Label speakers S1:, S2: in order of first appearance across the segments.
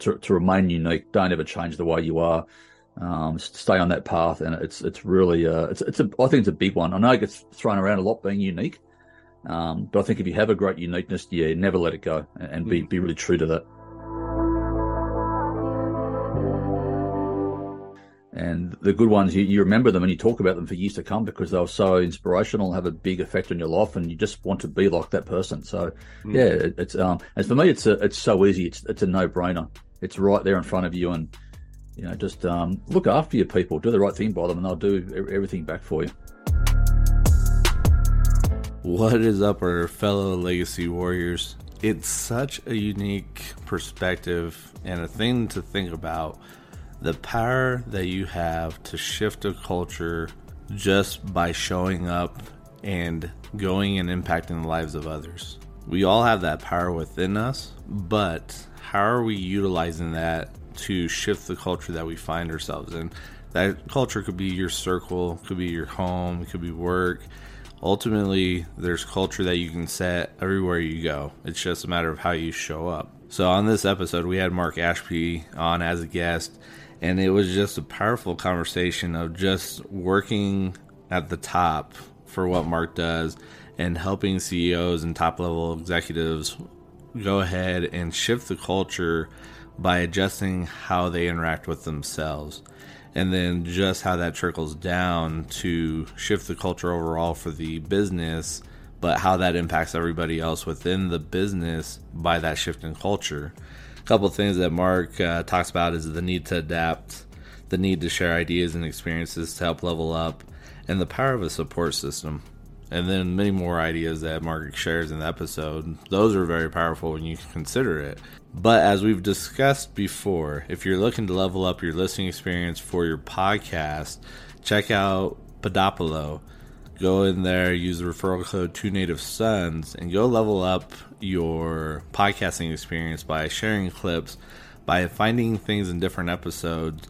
S1: to, to remain unique. Don't ever change the way you are. Um, stay on that path, and it's it's really uh, it's it's a I think it's a big one. I know it gets thrown around a lot being unique, um, but I think if you have a great uniqueness, yeah, never let it go, and, be be really true to that. And the good ones, you, you remember them and you talk about them for years to come because they were so inspirational, have a big effect on your life, and you just want to be like that person. So, mm. yeah, it, it's um, and for me, it's a, it's so easy. It's it's a no brainer. It's right there in front of you, and you know, just um, look after your people, do the right thing by them, and they'll do everything back for you.
S2: What is up, our fellow legacy warriors? It's such a unique perspective and a thing to think about the power that you have to shift a culture just by showing up and going and impacting the lives of others. We all have that power within us, but how are we utilizing that to shift the culture that we find ourselves in? That culture could be your circle, could be your home, could be work. Ultimately, there's culture that you can set everywhere you go. It's just a matter of how you show up. So, on this episode, we had Mark Ashby on as a guest, and it was just a powerful conversation of just working at the top for what Mark does and helping CEOs and top level executives go ahead and shift the culture by adjusting how they interact with themselves and then just how that trickles down to shift the culture overall for the business but how that impacts everybody else within the business by that shift in culture A couple things that Mark uh, talks about is the need to adapt, the need to share ideas and experiences to help level up, and the power of a support system. And then many more ideas that Mark shares in the episode. Those are very powerful when you consider it. But as we've discussed before, if you're looking to level up your listening experience for your podcast, check out Podopolo go in there, use the referral code Two Native Sons, and go level up your podcasting experience by sharing clips, by finding things in different episodes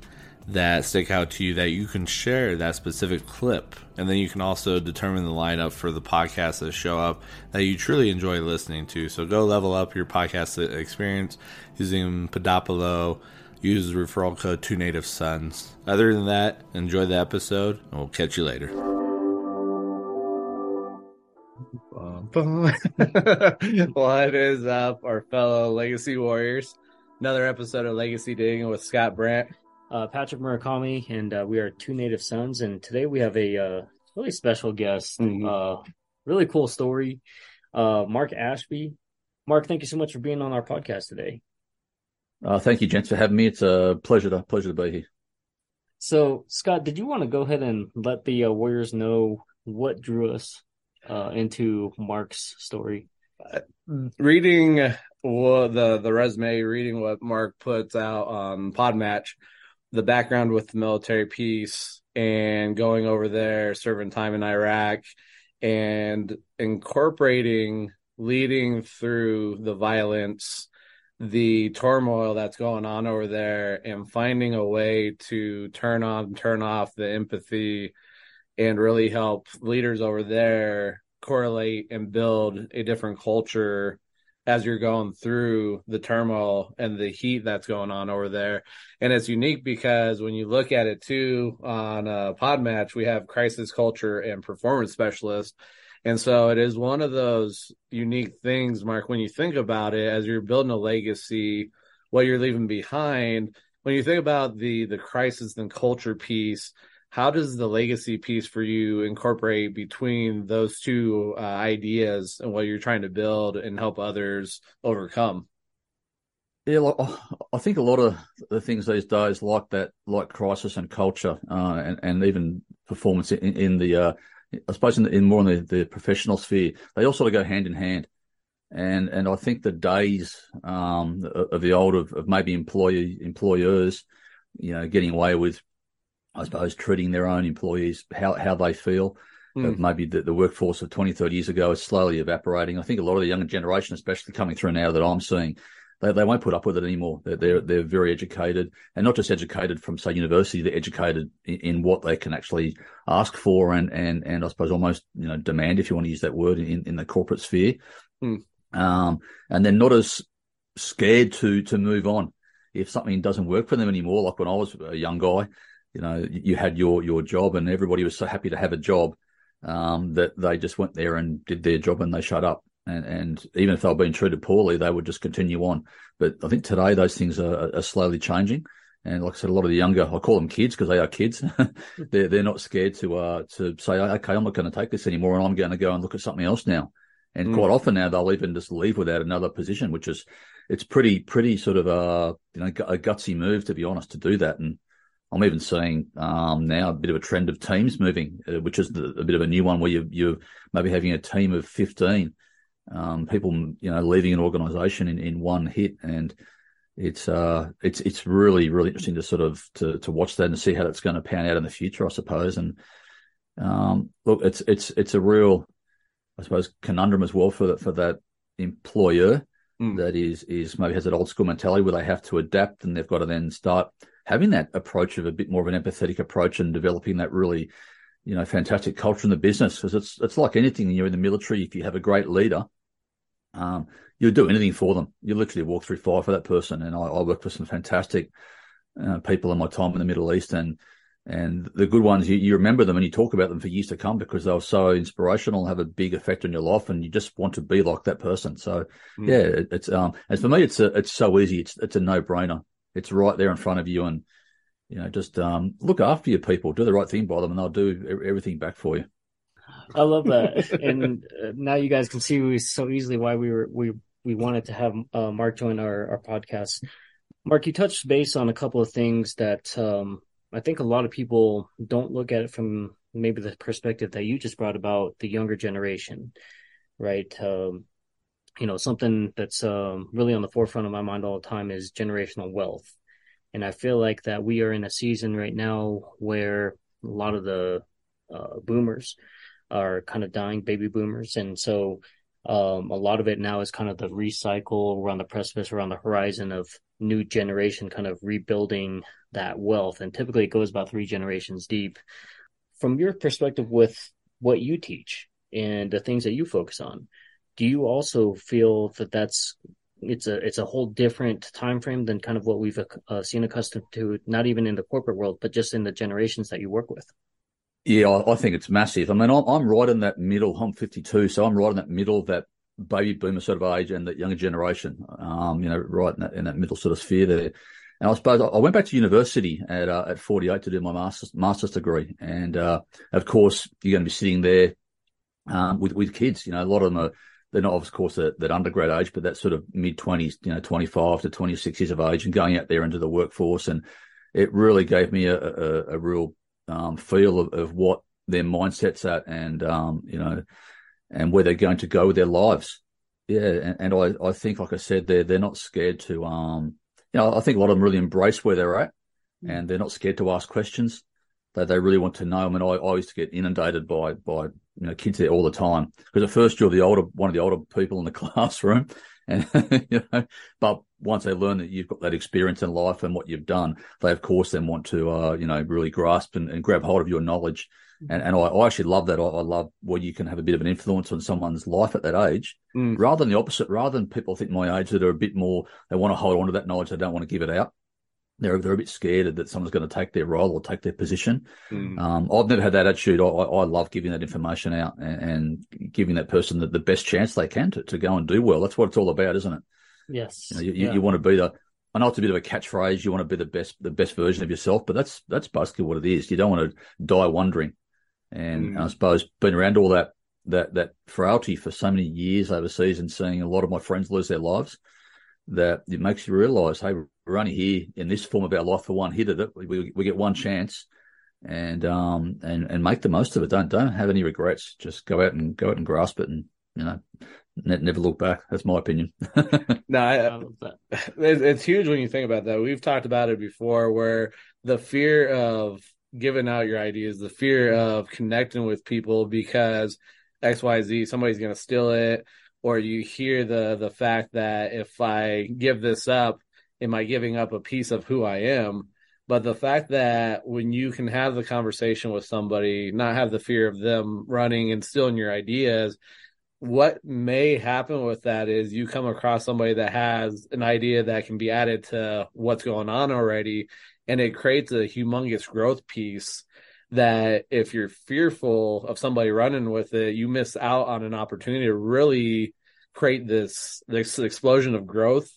S2: that stick out to you that you can share that specific clip. And then you can also determine the lineup for the podcasts that show up that you truly enjoy listening to. So go level up your podcast experience using Podopolo. Use the referral code Two Native Sons. Other than that, enjoy the episode, and we'll catch you later. what is up, our fellow Legacy Warriors? Another episode of Legacy Digging with Scott Brandt,
S3: uh, Patrick Murakami, and uh, we are two native sons. And today we have a uh, really special guest. Mm-hmm. Uh, really cool story. Uh, Mark Ashby. Mark, thank you so much for being on our podcast today.
S1: Uh, thank you, gents, for having me. It's a pleasure to pleasure to be here.
S3: So, Scott, did you want to go ahead and let the Warriors know what drew us uh, into Mark's story?
S2: Uh, reading uh, well, the the resume, reading what Mark puts out on Podmatch, the background with the military piece, and going over there, serving time in Iraq, and incorporating leading through the violence the turmoil that's going on over there and finding a way to turn on turn off the empathy and really help leaders over there correlate and build a different culture as you're going through the turmoil and the heat that's going on over there. And it's unique because when you look at it too on a Podmatch, we have crisis culture and performance specialist. And so it is one of those unique things, Mark, when you think about it, as you're building a legacy, what you're leaving behind, when you think about the the crisis and culture piece, how does the legacy piece for you incorporate between those two uh, ideas and what you're trying to build and help others overcome?
S1: Yeah i think a lot of the things these days like that like crisis and culture uh, and, and even performance in, in the uh, i suppose in, the, in more in the, the professional sphere they all sort of go hand in hand. And and I think the days um, of the old of, of maybe employee employers, you know, getting away with I suppose, treating their own employees how, how they feel. Mm. maybe the, the, workforce of 20, 30 years ago is slowly evaporating. I think a lot of the younger generation, especially coming through now that I'm seeing, they, they won't put up with it anymore. They're, they're, they're very educated and not just educated from say university, they're educated in, in, what they can actually ask for and, and, and I suppose almost, you know, demand, if you want to use that word in, in the corporate sphere. Mm. Um, and they're not as scared to, to move on if something doesn't work for them anymore, like when I was a young guy, you know, you had your your job, and everybody was so happy to have a job um, that they just went there and did their job and they shut up. And, and even if they were being treated poorly, they would just continue on. But I think today those things are, are slowly changing. And like I said, a lot of the younger, I call them kids because they are kids. they're they're not scared to uh to say, okay, I'm not going to take this anymore, and I'm going to go and look at something else now. And mm. quite often now they'll even just leave without another position, which is it's pretty pretty sort of uh you know a gutsy move to be honest to do that. And I'm even seeing um, now a bit of a trend of teams moving, uh, which is a bit of a new one where you, you're maybe having a team of 15 um, people, you know, leaving an organisation in, in one hit, and it's uh, it's it's really really interesting to sort of to to watch that and see how that's going to pan out in the future, I suppose. And um, look, it's it's it's a real, I suppose, conundrum as well for that for that employer mm. that is is maybe has that old school mentality where they have to adapt and they've got to then start having that approach of a bit more of an empathetic approach and developing that really, you know, fantastic culture in the business. Because it's it's like anything. You're in the military. If you have a great leader, um, you'll do anything for them. You literally walk through fire for that person. And I, I work with some fantastic uh, people in my time in the Middle East, and and the good ones you, you remember them and you talk about them for years to come because they were so inspirational, have a big effect on your life, and you just want to be like that person. So mm. yeah, it, it's um, and for me, it's a, it's so easy. It's it's a no brainer it's right there in front of you, and you know, just um, look after your people, do the right thing by them, and they'll do everything back for you.
S3: I love that, and uh, now you guys can see so easily why we were we we wanted to have uh, Mark join our our podcast. Mark, you touched base on a couple of things that um, I think a lot of people don't look at it from maybe the perspective that you just brought about the younger generation, right? Um, you know, something that's um, really on the forefront of my mind all the time is generational wealth. And I feel like that we are in a season right now where a lot of the uh, boomers are kind of dying, baby boomers. And so um, a lot of it now is kind of the recycle. We're on the precipice, we're on the horizon of new generation kind of rebuilding that wealth. And typically it goes about three generations deep. From your perspective with what you teach and the things that you focus on, do you also feel that that's it's a it's a whole different time frame than kind of what we've uh, seen accustomed to, not even in the corporate world, but just in the generations that you work with?
S1: Yeah, I, I think it's massive. I mean, I'm, I'm right in that middle. I'm 52, so I'm right in that middle of that baby boomer sort of age and that younger generation. Um, you know, right in that, in that middle sort of sphere there. And I suppose I went back to university at uh, at 48 to do my master's master's degree, and uh, of course you're going to be sitting there um, with with kids. You know, a lot of them are they're not, of course, at that undergrad age, but that sort of mid 20s, you know, 25 to 26 years of age and going out there into the workforce. And it really gave me a, a, a real um, feel of, of, what their mindset's at and, um, you know, and where they're going to go with their lives. Yeah. And, and I, I think, like I said, they're, they're not scared to, um, you know, I think a lot of them really embrace where they're at mm. and they're not scared to ask questions that they really want to know. I mean, I, I used to get inundated by, by you know kids there all the time because at first you're the older one of the older people in the classroom, and you know, but once they learn that you've got that experience in life and what you've done, they of course then want to uh, you know really grasp and, and, grab hold of your knowledge. Mm-hmm. And, and I, I, actually love that. I, I, love where you can have a bit of an influence on someone's life at that age, mm. rather than the opposite. Rather than people think my age that are a bit more, they want to hold on to that knowledge, they don't want to give it out they're they're a bit scared that someone's going to take their role or take their position. Mm. Um, I've never had that attitude. I, I love giving that information out and, and giving that person the, the, best chance they can to, to go and do well. That's what it's all about, isn't it?
S3: Yes.
S1: You, know, you, yeah. you, want to be the. I know it's a bit of a catchphrase. You want to be the best the best version of yourself, but that's that's basically what it is. You don't want to die wondering. And, mm. I suppose being around all that that that frailty for so many years overseas and seeing a lot of my friends lose their lives that it makes you realize, hey, we're only here in this form of our life for one hit at it. We, we get one chance and, um, and, and make the most of it. Don't, don't have any regrets. Just go out and go out and grasp it and, you know, never look back. That's my opinion.
S2: no, I, it's huge when you think about that. We've talked about it before where the fear of giving out your ideas, the fear of connecting with people because XYZ, somebody's going to steal it or you hear the the fact that if I give this up, am I giving up a piece of who I am? But the fact that when you can have the conversation with somebody, not have the fear of them running and stealing your ideas,
S4: what may happen with that is you come across somebody that has an idea that can be added to what's going on already, and it creates a humongous growth piece that if you're fearful of somebody running with it, you miss out on an opportunity to really create this this explosion of growth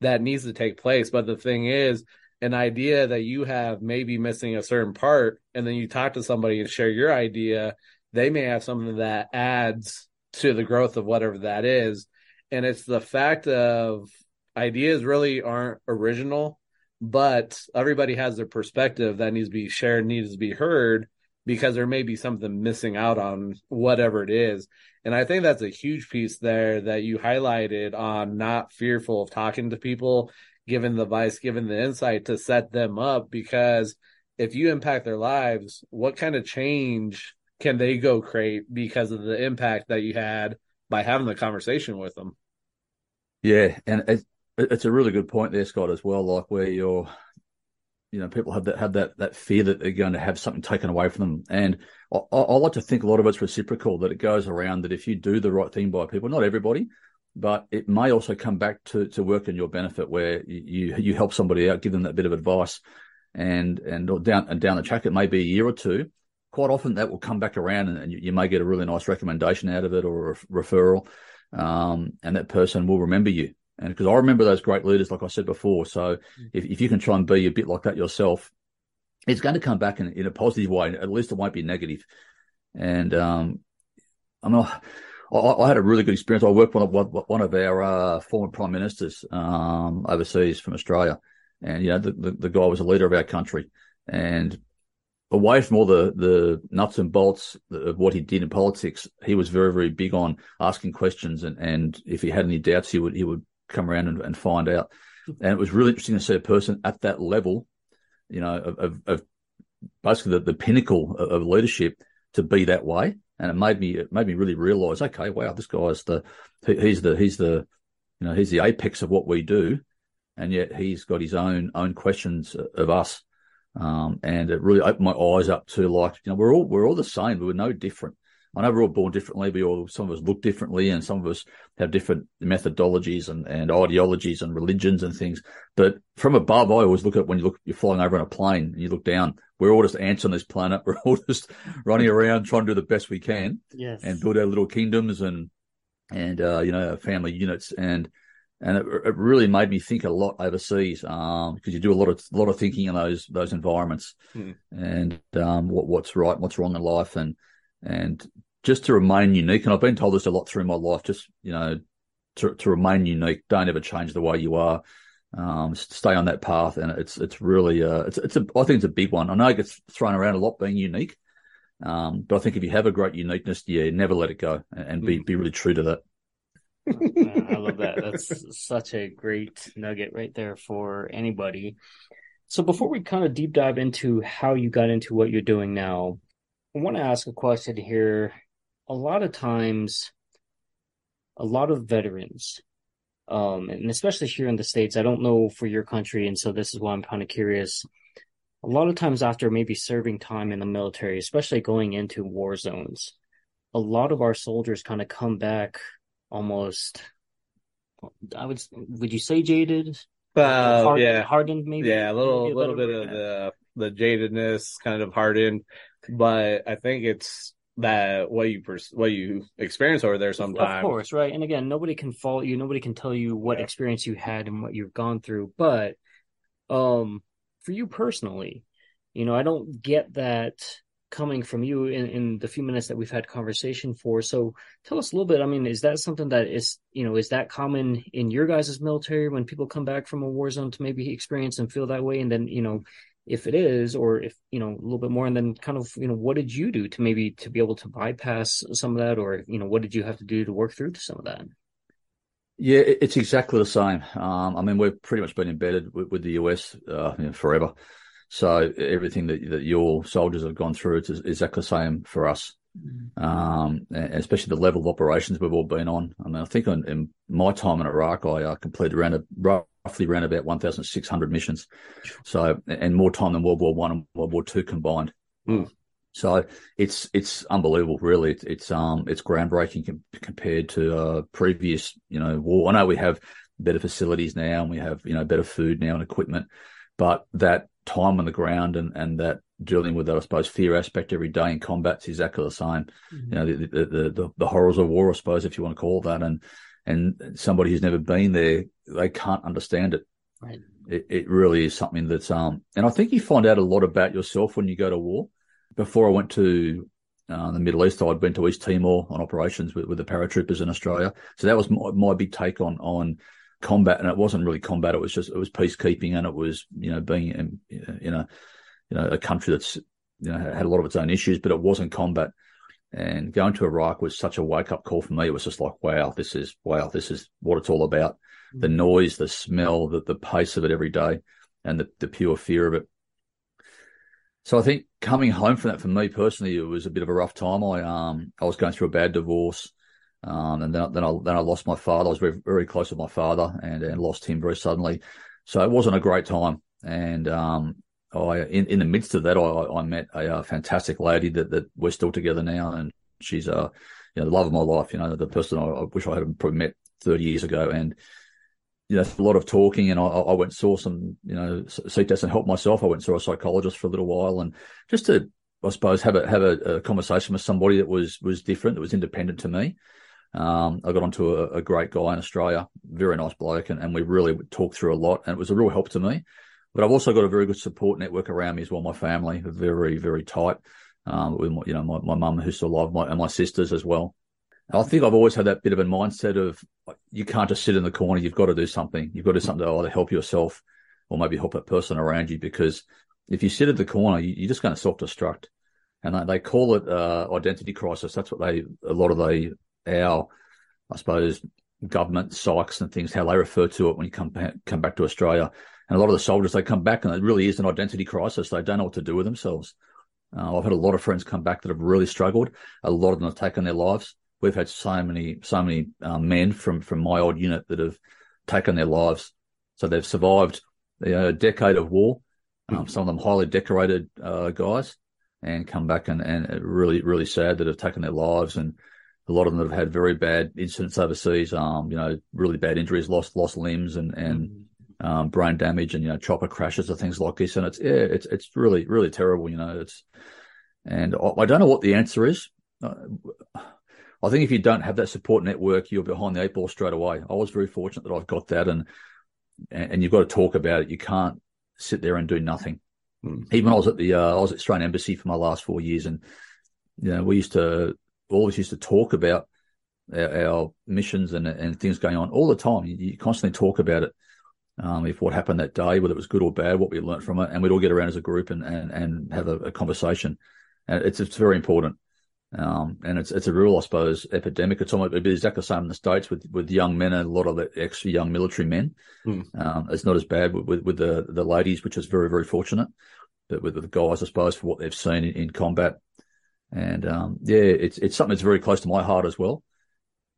S4: that needs to take place. But the thing is, an idea that you have may be missing a certain part, and then you talk to somebody and share your idea, they may have something that adds to the growth of whatever that is. And it's the fact of ideas really aren't original, but everybody has their perspective that needs to be shared, needs to be heard because there may be something missing out on whatever it is. And I think that's a huge piece there that you highlighted on not fearful of talking to people, given the advice, given the insight to set them up. Because if you impact their lives, what kind of change can they go create because of the impact that you had by having the conversation with them?
S1: Yeah. And it's, it's a really good point there, Scott, as well. Like where you're, you know, people have that have that that fear that they're going to have something taken away from them. And I, I like to think a lot of it's reciprocal. That it goes around that if you do the right thing by people, not everybody, but it may also come back to to work in your benefit, where you you help somebody out, give them that bit of advice, and and down and down the track, it may be a year or two. Quite often, that will come back around, and, and you, you, may get a really nice recommendation out of it or a referral, um, and that person will remember you and because I remember those great leaders, like I said before. So mm. if, if you can try and be a bit like that yourself, it's going to come back in, in a positive way. At least it won't be negative. And um, I mean, I, I, had a really good experience. I worked with one of, one of our uh, former prime ministers um, overseas from Australia, and you know the, the, the guy was a leader of our country, and away from all the the nuts and bolts of what he did in politics, he was very very big on asking questions, and and if he had any doubts, he would he would come around and, and find out. And it was really interesting to see a person at that level, you know, of, of, of basically the, the pinnacle of, of, leadership to be that way. And it made me it made me really realize, okay, wow, this guy's the he, he's the he's the you know he's the apex of what we do, and yet he's got his own own questions of us. Um, and it really opened my eyes up to like, you know, we're all we're all the same, but we're no different. I know we're all born differently. We all, some of us look differently and some of us have different methodologies and, and ideologies and religions and things. But from above, I always look at when you look, you're flying over on a plane and you look down, we're all just ants on this planet. We're all just running around trying to do the best we can
S3: yes.
S1: and build our little kingdoms and, and, uh, you know, family units. And, and it, it, really made me think a lot overseas um, because you do a lot of a lot of thinking in those those environments mm. and um, what what's right, what's wrong in life, and and just to remain unique. And I've been told this a lot through my life. Just you know, to to remain unique. Don't ever change the way you are. Um, stay on that path, and it's it's really uh, it's it's a I think it's a big one. I know it gets thrown around a lot being unique, um, but I think if you have a great uniqueness, yeah, never let it go, and be be really true to that.
S3: I love that. That's such a great nugget right there for anybody. So before we kind of deep dive into how you got into what you're doing now, I want to ask a question here. A lot of times, a lot of veterans, um, and especially here in the States, I don't know for your country, and so this is why I'm kind of curious. A lot of times, after maybe serving time in the military, especially going into war zones, a lot of our soldiers kind of come back almost. I would would you say jaded?
S4: Uh, yeah,
S3: hardened maybe.
S4: Yeah, a little a little bit of the the jadedness, kind of hardened but I think it's that what you pers- what you experience over there sometimes.
S3: Of course, right. And again, nobody can fault you. Nobody can tell you what yeah. experience you had and what you've gone through. But um, for you personally, you know, I don't get that coming from you in, in the few minutes that we've had conversation for. So tell us a little bit. I mean, is that something that is, you know, is that common in your guys' military when people come back from a war zone to maybe experience and feel that way? And then, you know, if it is, or if, you know, a little bit more, and then kind of, you know, what did you do to maybe to be able to bypass some of that, or, you know, what did you have to do to work through to some of that?
S1: Yeah, it's exactly the same. Um, I mean, we've pretty much been embedded with, with the US uh, you know, forever. So everything that, that your soldiers have gone through, it's exactly the same for us. Mm-hmm. Um, especially the level of operations we've all been on. I mean, I think in, in my time in Iraq, I uh, completed around a, roughly around about 1,600 missions. So, and more time than World War One and World War Two combined.
S4: Mm.
S1: So it's it's unbelievable, really. It's, it's um it's groundbreaking com- compared to uh, previous you know war. I know we have better facilities now and we have you know better food now and equipment, but that time on the ground and and that dealing with that I suppose fear aspect every day in combat's exactly the same. Mm-hmm. You know the, the the, the the horrors of war, I suppose, if you want to call that, and and somebody who's never been there, they can't understand it.
S3: Right.
S1: It, it really is something that's um, and I think you find out a lot about yourself when you go to war before I went to uh, the Middle East, I'd been to East Timor on operations with, with the paratroopers in Australia. So that was my, my big take on on combat, and it wasn't really combat. It was just it was peacekeeping, and it was you know being in, in a you know a country that's you know had a lot of its own issues, but it wasn't combat. And going to Iraq was such a wake up call for me. It was just like, wow, this is wow, this is what it's all about. The mm. noise, the smell, the the pace of it every day, and the the pure fear of it. So I think coming home from that for me personally, it was a bit of a rough time. I um I was going through a bad divorce, um, and then then I then I lost my father. I was very very close with my father, and and lost him very suddenly. So it wasn't a great time. And um, I in, in the midst of that, I, I met a, a fantastic lady that that we're still together now, and she's a uh, you know the love of my life. You know the person I, I wish I had probably met thirty years ago, and you know, a lot of talking and I, I went saw some, you know, seek tests and help myself. I went saw a psychologist for a little while and just to, I suppose, have a, have a, a conversation with somebody that was, was different, that was independent to me. Um, I got onto a, a, great guy in Australia, very nice bloke, and, and we really talked through a lot and it was a real help to me. But I've also got a very good support network around me as well. My family are very, very tight. Um, with my, you know, my, my mum who's still alive my, and my sisters as well. I think I've always had that bit of a mindset of you can't just sit in the corner. You've got to do something. You've got to do something to either help yourself or maybe help that person around you. Because if you sit at the corner, you, are just going to self destruct. And they, they call it uh, identity crisis. That's what they a lot of the our I suppose government psychs and things how they refer to it when you come back, come back to Australia. And a lot of the soldiers they come back and it really is an identity crisis. They don't know what to do with themselves. Uh, I've had a lot of friends come back that have really struggled. A lot of them have taken their lives we've had so many so many um, men from from my old unit that have taken their lives. So they've survived a decade of war. Um, some of them highly decorated uh, guys, and come back and and really really sad that have taken their lives. And a lot of them that have had very bad incidents overseas. Um, you know, really bad injuries, lost lost limbs, and and mm-hmm. Um, brain damage, and you know, chopper crashes and things like this. And it's yeah, it's it's really really terrible. You know, it's and I, I don't know what the answer is. Uh, I think if you don't have that support network, you're behind the eight ball straight away. I was very fortunate that I've got that, and and you've got to talk about it. You can't sit there and do nothing. Mm. Even I was at the uh, I was at Australian Embassy for my last four years, and you know we used to always used to talk about our, our missions and and things going on all the time. You, you constantly talk about it. Um, if what happened that day, whether it was good or bad, what we learned from it, and we'd all get around as a group and and, and have a, a conversation. And it's it's very important. Um, and it's it's a real, I suppose, epidemic. It's almost it'd be exactly the same in the states with, with young men and a lot of the extra young military men. Mm. Um, it's not as bad with, with, with, the the ladies, which is very very fortunate, but with the guys, I suppose, for what they've seen in, in combat. And um, yeah, it's it's something that's very close to my heart as well.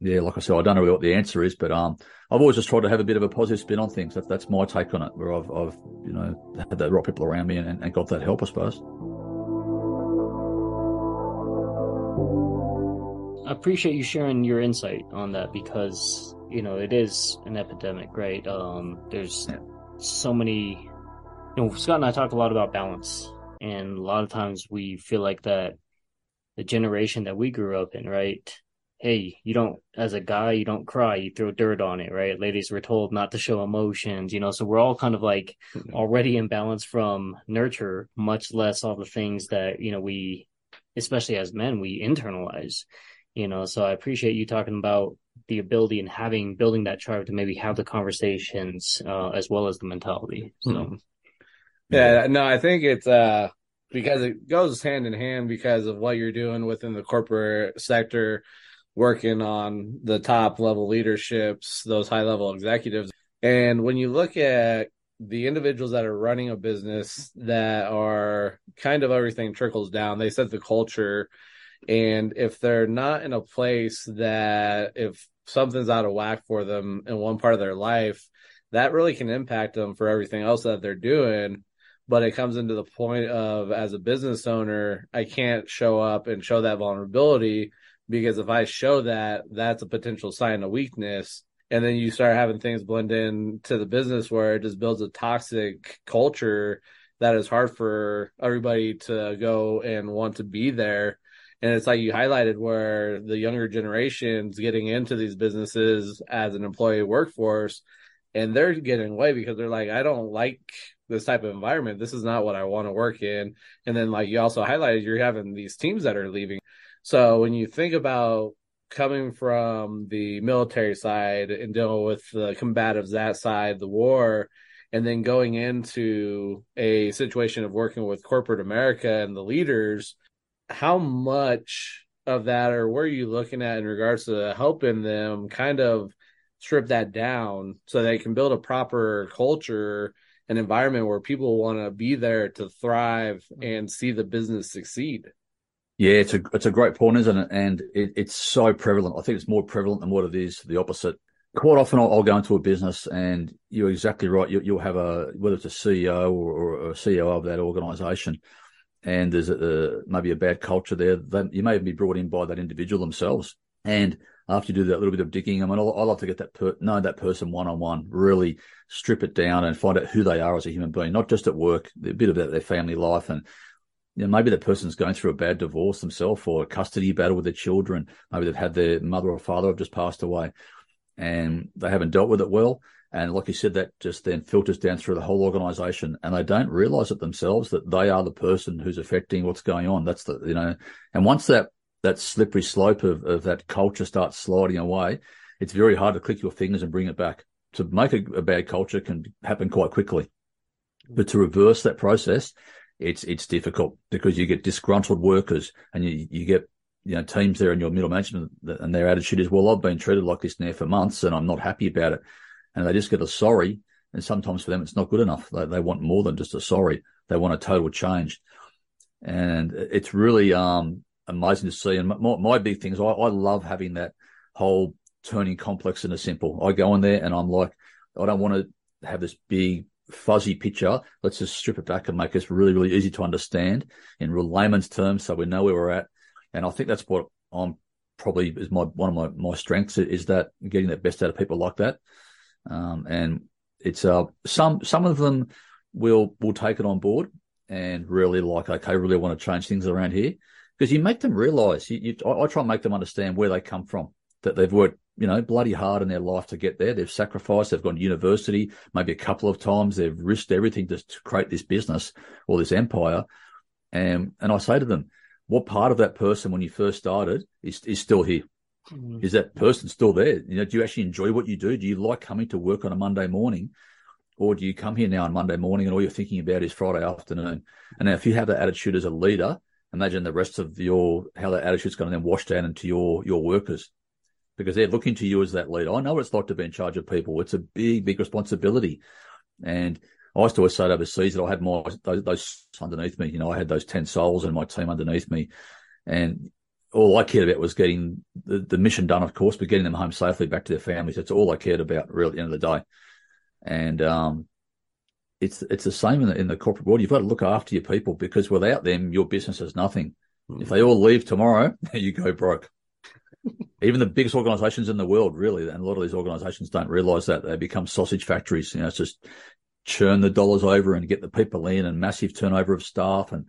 S1: Yeah, like I said, I don't know what the answer is, but um, I've always just tried to have a bit of a positive spin on things. That's that's my take on it, where I've I've you know had the right people around me and, and got that help, I suppose.
S3: I appreciate you sharing your insight on that because you know it is an epidemic, right? Um, there's yeah. so many. You know, Scott and I talk a lot about balance, and a lot of times we feel like that the generation that we grew up in, right? Hey, you don't, as a guy, you don't cry, you throw dirt on it, right? Ladies were told not to show emotions, you know, so we're all kind of like mm-hmm. already in balance from nurture, much less all the things that, you know, we, especially as men, we internalize you know so i appreciate you talking about the ability and having building that tribe to maybe have the conversations uh, as well as the mentality so mm-hmm.
S4: yeah no i think it's uh because it goes hand in hand because of what you're doing within the corporate sector working on the top level leaderships those high level executives and when you look at the individuals that are running a business that are kind of everything trickles down they set the culture and if they're not in a place that if something's out of whack for them in one part of their life, that really can impact them for everything else that they're doing. but it comes into the point of as a business owner, I can't show up and show that vulnerability because if I show that, that's a potential sign of weakness. And then you start having things blend in to the business where it just builds a toxic culture that is hard for everybody to go and want to be there. And it's like you highlighted where the younger generations getting into these businesses as an employee workforce and they're getting away because they're like, I don't like this type of environment. This is not what I want to work in. And then, like you also highlighted, you're having these teams that are leaving. So when you think about coming from the military side and dealing with the combatives that side, the war, and then going into a situation of working with corporate America and the leaders, how much of that or where are you looking at in regards to helping them kind of strip that down so they can build a proper culture and environment where people want to be there to thrive and see the business succeed.
S1: Yeah, it's a it's a great point, isn't it? And it, it's so prevalent. I think it's more prevalent than what it is the opposite. Quite often, I'll, I'll go into a business, and you're exactly right. You, will have a whether it's a CEO or, or a CEO of that organisation, and there's a, maybe a bad culture there. That you may be brought in by that individual themselves, and after you do that little bit of digging, I mean, I, I love to get that per, know that person one on one, really strip it down and find out who they are as a human being, not just at work, a bit about their family life and you know, maybe that person's going through a bad divorce themselves or a custody battle with their children. Maybe they've had their mother or father have just passed away and they haven't dealt with it well. And like you said, that just then filters down through the whole organization and they don't realize it themselves that they are the person who's affecting what's going on. That's the, you know, and once that that slippery slope of, of that culture starts sliding away, it's very hard to click your fingers and bring it back. To make a, a bad culture can happen quite quickly, but to reverse that process, it's it's difficult because you get disgruntled workers and you you get you know teams there in your middle management and their attitude is well I've been treated like this now for months and I'm not happy about it, and they just get a sorry. And sometimes for them it's not good enough. They they want more than just a sorry. They want a total change, and it's really um amazing to see. And my, my big thing is I, I love having that whole turning complex into simple. I go in there and I'm like, I don't want to have this big fuzzy picture. Let's just strip it back and make it really, really easy to understand in real layman's terms so we know where we're at. And I think that's what I'm probably is my one of my, my strengths is that getting the best out of people like that. Um, and it's uh some some of them will will take it on board and really like okay, really want to change things around here because you make them realize. You, you, I, I try and make them understand where they come from, that they've worked, you know, bloody hard in their life to get there. They've sacrificed. They've gone to university maybe a couple of times. They've risked everything to, to create this business or this empire. And and I say to them, what part of that person when you first started is is still here? Mm. Is that person still there? You know, do you actually enjoy what you do? Do you like coming to work on a Monday morning? Or do you come here now on Monday morning and all you're thinking about is Friday afternoon? And now if you have that attitude as a leader, imagine the rest of your how that attitude's going to then wash down into your your workers because they're looking to you as that leader. I know what it's like to be in charge of people. It's a big, big responsibility. And I used to always say overseas that I had my those, those underneath me. You know, I had those ten souls and my team underneath me, and all I cared about was getting the, the mission done, of course, but getting them home safely back to their families. That's all I cared about, really, at the end of the day. And um, it's it's the same in the, in the corporate world. You've got to look after your people because without them, your business is nothing. Mm. If they all leave tomorrow, you go broke. Even the biggest organizations in the world, really, and a lot of these organizations don't realize that they become sausage factories. You know, it's just churn the dollars over and get the people in and massive turnover of staff and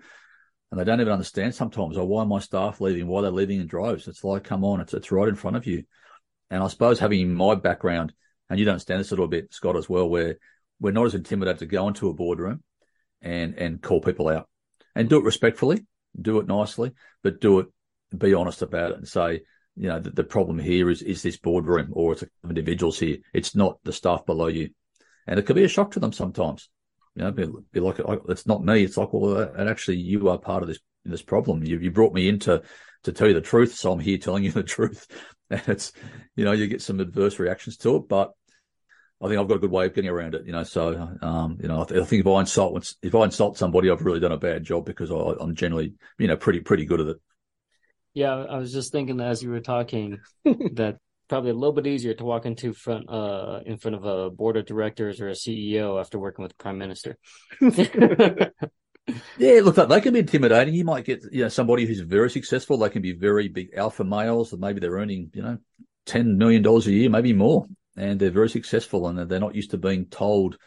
S1: and they don't even understand sometimes, oh, why my staff leaving? Why they're leaving in droves? It's like, come on, it's it's right in front of you. And I suppose having my background, and you don't understand this a little bit, Scott, as well, where we're not as intimidated to go into a boardroom and and call people out and do it respectfully, do it nicely, but do it, be honest about it and say, you know, the, the problem here is is this boardroom or it's individuals here. It's not the staff below you, and it could be a shock to them sometimes. You know, be, be like it's not me. It's like well, and actually you are part of this this problem. You you brought me into to tell you the truth, so I'm here telling you the truth. And it's you know you get some adverse reactions to it, but I think I've got a good way of getting around it, you know. So, um, you know, I, th- I, think if I insult if I insult somebody, I've really done a bad job because I, am generally, you know, pretty pretty good at it.
S3: Yeah, I was just thinking as you were talking that probably a little bit easier to walk into front uh in front of a board of directors or a CEO after working with the prime minister.
S1: Yeah, look, they can be intimidating. You might get, you know, somebody who's very successful. They can be very big alpha males, and maybe they're earning, you know, ten million dollars a year, maybe more, and they're very successful, and they're not used to being told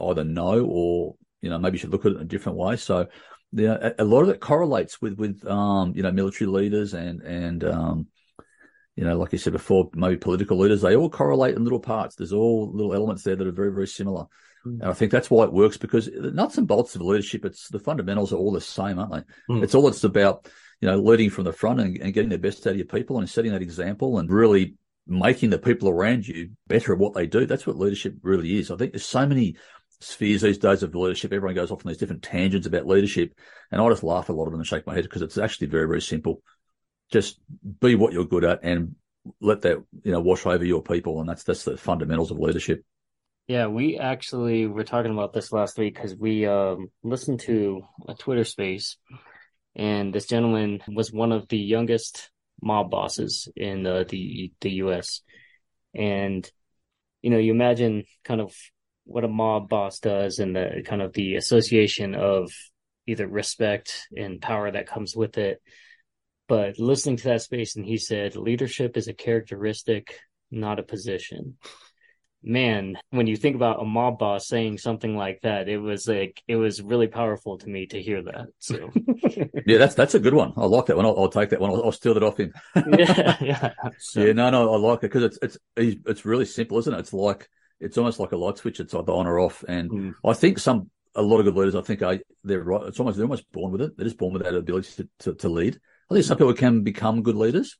S1: either no or, you know, maybe you should look at it in a different way. So, yeah, a, a lot of it correlates with with um, you know, military leaders and and um, you know, like you said before, maybe political leaders. They all correlate in little parts. There's all little elements there that are very very similar. Mm. And I think that's why it works because the nuts and bolts of leadership, it's the fundamentals are all the same, aren't they? Mm. It's all it's about, you know, leading from the front and, and, getting the best out of your people and setting that example and really making the people around you better at what they do. That's what leadership really is. I think there's so many spheres these days of leadership. Everyone goes off on these different tangents about leadership. And I just laugh a lot of them and shake my head because it's actually very, very simple. Just be what you're good at and let that, you know, wash over your people. And that's, that's the fundamentals of leadership.
S3: Yeah, we actually were talking about this last week because we um, listened to a Twitter space, and this gentleman was one of the youngest mob bosses in uh, the the U.S. And you know, you imagine kind of what a mob boss does, and the kind of the association of either respect and power that comes with it. But listening to that space, and he said, leadership is a characteristic, not a position man, when you think about a mob boss saying something like that, it was like it was really powerful to me to hear that. So
S1: yeah, that's that's a good one. I like that one. I'll, I'll take that one. I'll, I'll, steal it off him. yeah, yeah. So. Yeah, no, no, I like it because it's it's it's really simple, isn't it? It's like it's almost like a light switch. It's either on or off, and mm. I think some a lot of good leaders, I think, are they're right. It's almost they're almost born with it. They're just born with that ability to, to, to lead. I think some people can become good leaders,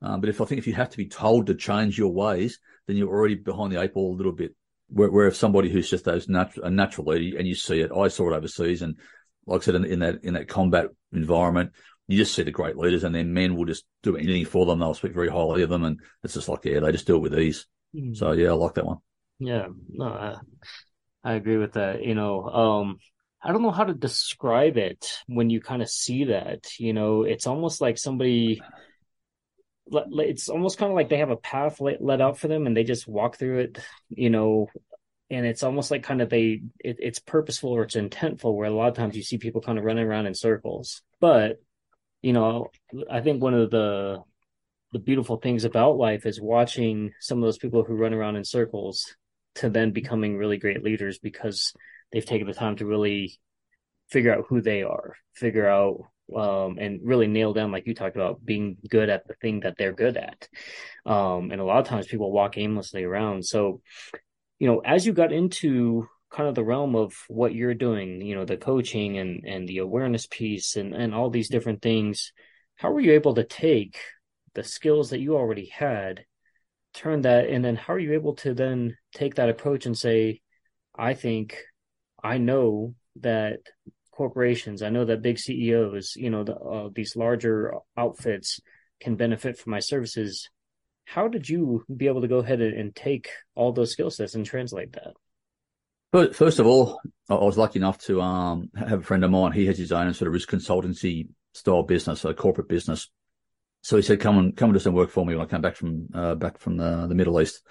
S1: um, but if I think if you have to be told to change your ways, then you're already behind the eight ball a little bit. Where, where if somebody who's just those a natural leader and you see it, I saw it overseas, and like I said, in, in that in that combat environment, you just see the great leaders, and their men will just do anything for them. They'll speak very highly of them, and it's just like yeah, they just do it with ease. Mm. So yeah, I like that one.
S3: Yeah, no, I, I agree with that. You know, um, I don't know how to describe it when you kind of see that. You know, it's almost like somebody it's almost kind of like they have a path let out for them and they just walk through it you know and it's almost like kind of they it, it's purposeful or it's intentful where a lot of times you see people kind of running around in circles but you know i think one of the the beautiful things about life is watching some of those people who run around in circles to then becoming really great leaders because they've taken the time to really figure out who they are figure out um, and really nail down, like you talked about, being good at the thing that they're good at. Um, and a lot of times people walk aimlessly around. So, you know, as you got into kind of the realm of what you're doing, you know, the coaching and and the awareness piece and and all these different things, how were you able to take the skills that you already had, turn that, and then how are you able to then take that approach and say, I think I know that corporations. I know that big CEOs, you know, the, uh, these larger outfits can benefit from my services. How did you be able to go ahead and take all those skill sets and translate that?
S1: But first of all, I was lucky enough to um, have a friend of mine. He has his own sort of risk consultancy style business, a corporate business. So he said, "Come and come and do some work for me when I come back from uh, back from the, the Middle East."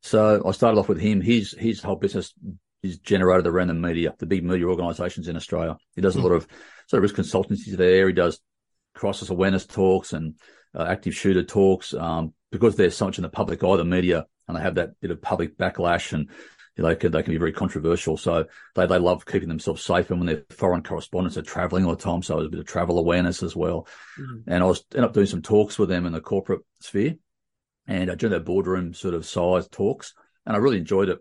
S1: So I started off with him. His his whole business is generated around the media, the big media organisations in Australia. He does a lot of sort of risk consultancies there. He does crisis awareness talks and uh, active shooter talks um, because there's so much in the public eye, the media, and they have that bit of public backlash and you know, they can, they can be very controversial. So they, they love keeping themselves safe. And when their foreign correspondents they're traveling all the time, so there's a bit of travel awareness as well. Mm-hmm. And I was ended up doing some talks with them in the corporate sphere and I doing their boardroom sort of size talks. And I really enjoyed it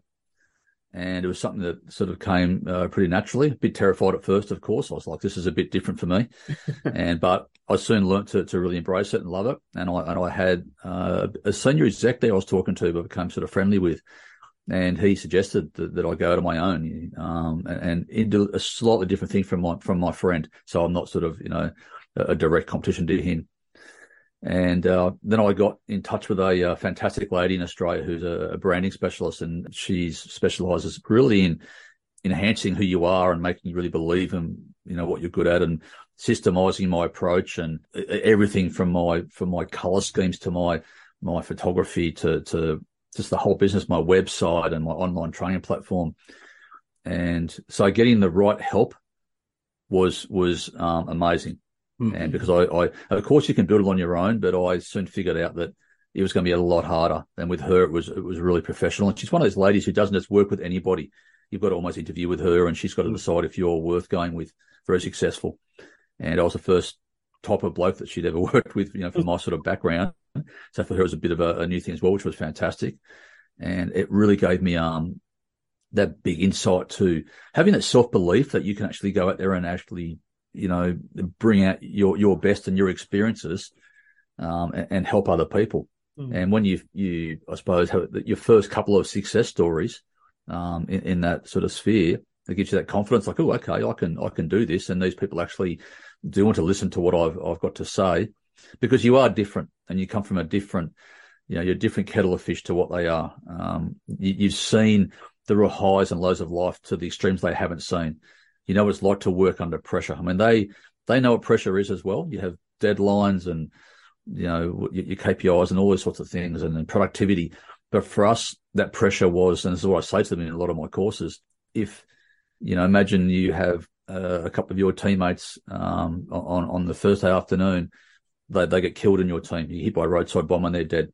S1: and it was something that sort of came uh, pretty naturally. A bit terrified at first, of course. I was like, "This is a bit different for me," and but I soon learnt to, to really embrace it and love it. And I and I had uh, a senior exec there I was talking to, but became sort of friendly with, and he suggested that, that I go to my own um, and, and into a slightly different thing from my from my friend. So I'm not sort of you know a direct competition to him. And uh, then I got in touch with a, uh, fantastic lady in Australia who's a, a branding specialist, and she specialises really in enhancing who you are and making you really believe in you know what you're good at and systemizing my approach and everything from my from my color schemes to my my photography to to just the whole business, my website and my online training platform. And so getting the right help was was um, amazing. Mm-hmm. And because I, I, of course, you can build it on your own, but I soon figured out that it was going to be a lot harder. And with her, it was it was really professional. And she's one of those ladies who doesn't just work with anybody. You've got to almost interview with her, and she's got to decide if you're worth going with. Very successful. And I was the first type of bloke that she'd ever worked with, you know, from my sort of background. So for her, it was a bit of a, a new thing as well, which was fantastic. And it really gave me um that big insight to having that self belief that you can actually go out there and actually, you know, bring out your your best and your experiences, um, and, and help other people. Mm. And when you you I suppose have your first couple of success stories, um, in, in that sort of sphere, it gives you that confidence, like, oh, okay, I can I can do this, and these people actually do want to listen to what I've I've got to say, because you are different and you come from a different, you know, you're a different kettle of fish to what they are. Um, you, you've seen the real highs and lows of life to the extremes they haven't seen. You know what it's like to work under pressure. I mean, they they know what pressure is as well. You have deadlines and you know your, your KPIs and all those sorts of things, and, and productivity. But for us, that pressure was, and this is what I say to them in a lot of my courses. If you know, imagine you have uh, a couple of your teammates um, on on the Thursday afternoon, they they get killed in your team. You hit by a roadside bomb and they're dead,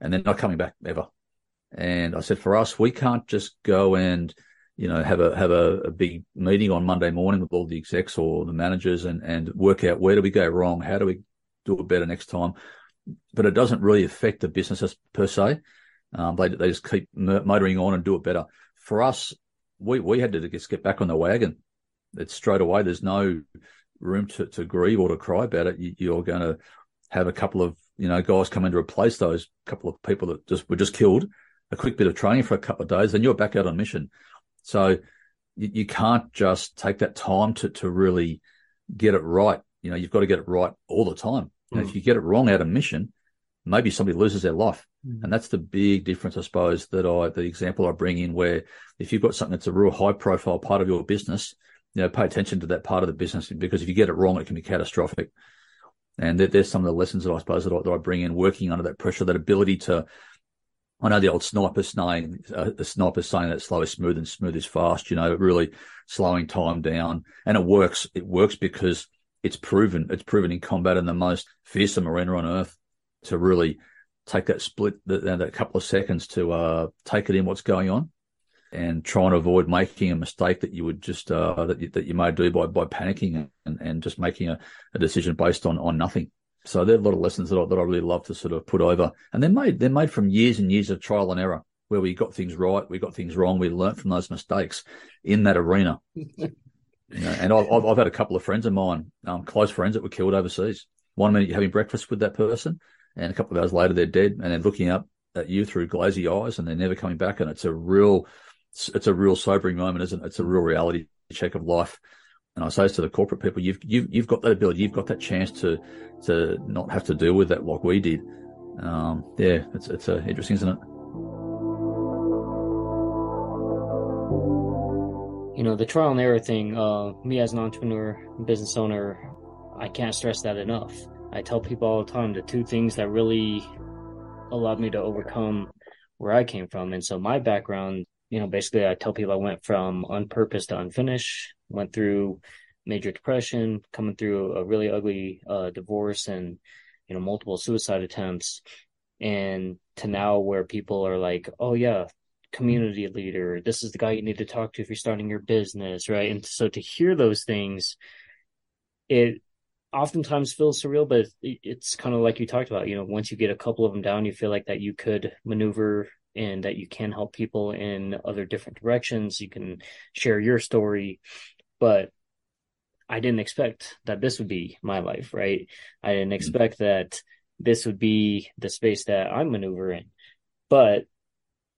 S1: and they're not coming back ever. And I said, for us, we can't just go and, you know, have a, have a, a, big meeting on Monday morning with all the execs or the managers and, and work out where do we go wrong? How do we do it better next time? But it doesn't really affect the businesses per se. Um, they, they just keep motoring on and do it better. For us, we, we had to just get back on the wagon. It's straight away. There's no room to, to grieve or to cry about it. You, you're going to have a couple of, you know, guys come in to replace those couple of people that just were just killed a quick bit of training for a couple of days, then you're back out on mission. So you, you can't just take that time to, to really get it right. You know, you've got to get it right all the time. Mm. if you get it wrong out of mission, maybe somebody loses their life. Mm. And that's the big difference, I suppose, that I, the example I bring in where if you've got something that's a real high profile part of your business, you know, pay attention to that part of the business because if you get it wrong, it can be catastrophic. And there, there's some of the lessons that I suppose that I, that I bring in working under that pressure, that ability to I know the old sniper saying, uh, the sniper saying that slow is smooth and smooth is fast, you know, really slowing time down. And it works. It works because it's proven, it's proven in combat in the most fearsome arena on earth to really take that split, that, that couple of seconds to, uh, take it in what's going on and try and avoid making a mistake that you would just, uh, that you, that you may do by, by panicking and, and just making a, a decision based on, on nothing. So there are a lot of lessons that I, that I really love to sort of put over, and they're made they're made from years and years of trial and error, where we got things right, we got things wrong, we learned from those mistakes in that arena. you know, and I've, I've had a couple of friends of mine, um, close friends that were killed overseas. One minute you're having breakfast with that person, and a couple of hours later they're dead, and they're looking up at you through glazy eyes, and they're never coming back. And it's a real, it's a real sobering moment, isn't it? It's a real reality check of life. And I say this to the corporate people, you've you've you've got that ability, you've got that chance to to not have to deal with that like we did. Um, yeah, it's it's uh, interesting, isn't it?
S3: You know, the trial and error thing. Uh, me as an entrepreneur, business owner, I can't stress that enough. I tell people all the time the two things that really allowed me to overcome where I came from. And so my background, you know, basically I tell people I went from unpurposed to unfinished went through major depression, coming through a really ugly uh, divorce and you know multiple suicide attempts, and to now where people are like, oh yeah, community leader, this is the guy you need to talk to if you're starting your business, right? And so to hear those things, it oftentimes feels surreal, but it's kind of like you talked about. You know, once you get a couple of them down, you feel like that you could maneuver and that you can help people in other different directions. You can share your story but I didn't expect that this would be my life, right? I didn't mm-hmm. expect mm-hmm. that this would be the space that I'm maneuvering. But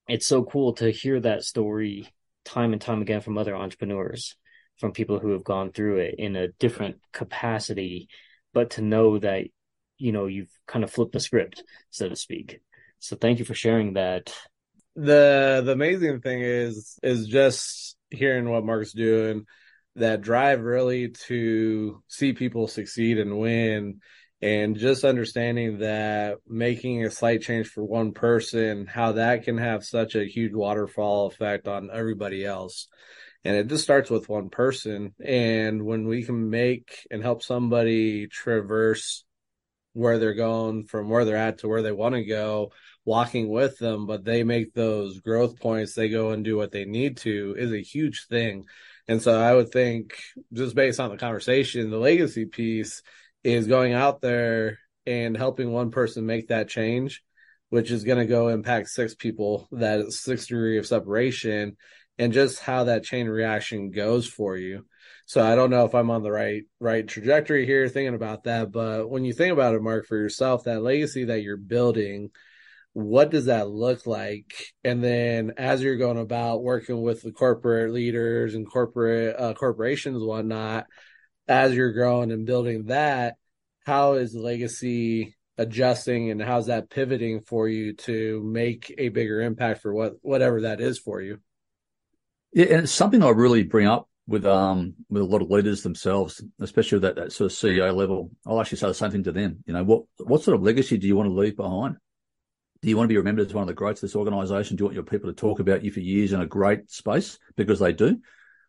S3: it's so cool to hear that story time and time again from other entrepreneurs, from people who have gone through it in a different capacity, but to know that, you know, you've kind of flipped the script, so to speak. So thank you for sharing that.
S4: The the amazing thing is is just hearing what Mark's doing that drive really to see people succeed and win and just understanding that making a slight change for one person how that can have such a huge waterfall effect on everybody else. And it just starts with one person. And when we can make and help somebody traverse where they're going from where they're at to where they want to go walking with them but they make those growth points they go and do what they need to is a huge thing and so i would think just based on the conversation the legacy piece is going out there and helping one person make that change which is going to go impact six people that six degree of separation and just how that chain reaction goes for you. So I don't know if I'm on the right right trajectory here thinking about that, but when you think about it, Mark, for yourself, that legacy that you're building, what does that look like? And then as you're going about working with the corporate leaders and corporate uh, corporations whatnot, as you're growing and building that, how is legacy adjusting and how's that pivoting for you to make a bigger impact for what whatever that is for you?
S1: Yeah, and it's something I really bring up with um with a lot of leaders themselves, especially at that, that sort of CEO level. I'll actually say the same thing to them. You know, what what sort of legacy do you want to leave behind? Do you want to be remembered as one of the greats of this organization? Do you want your people to talk about you for years in a great space because they do?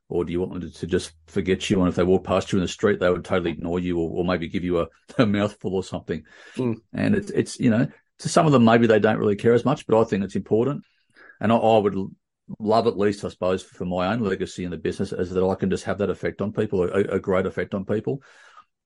S1: Or do you want them to, to just forget you? And if they walk past you in the street, they would totally ignore you or, or maybe give you a, a, mouthful or something. Mm. And it's, it's, you know, to some of them, maybe they don't really care as much, but I think it's important. And I, I would love at least, I suppose, for my own legacy in the business is that I can just have that effect on people, a, a great effect on people.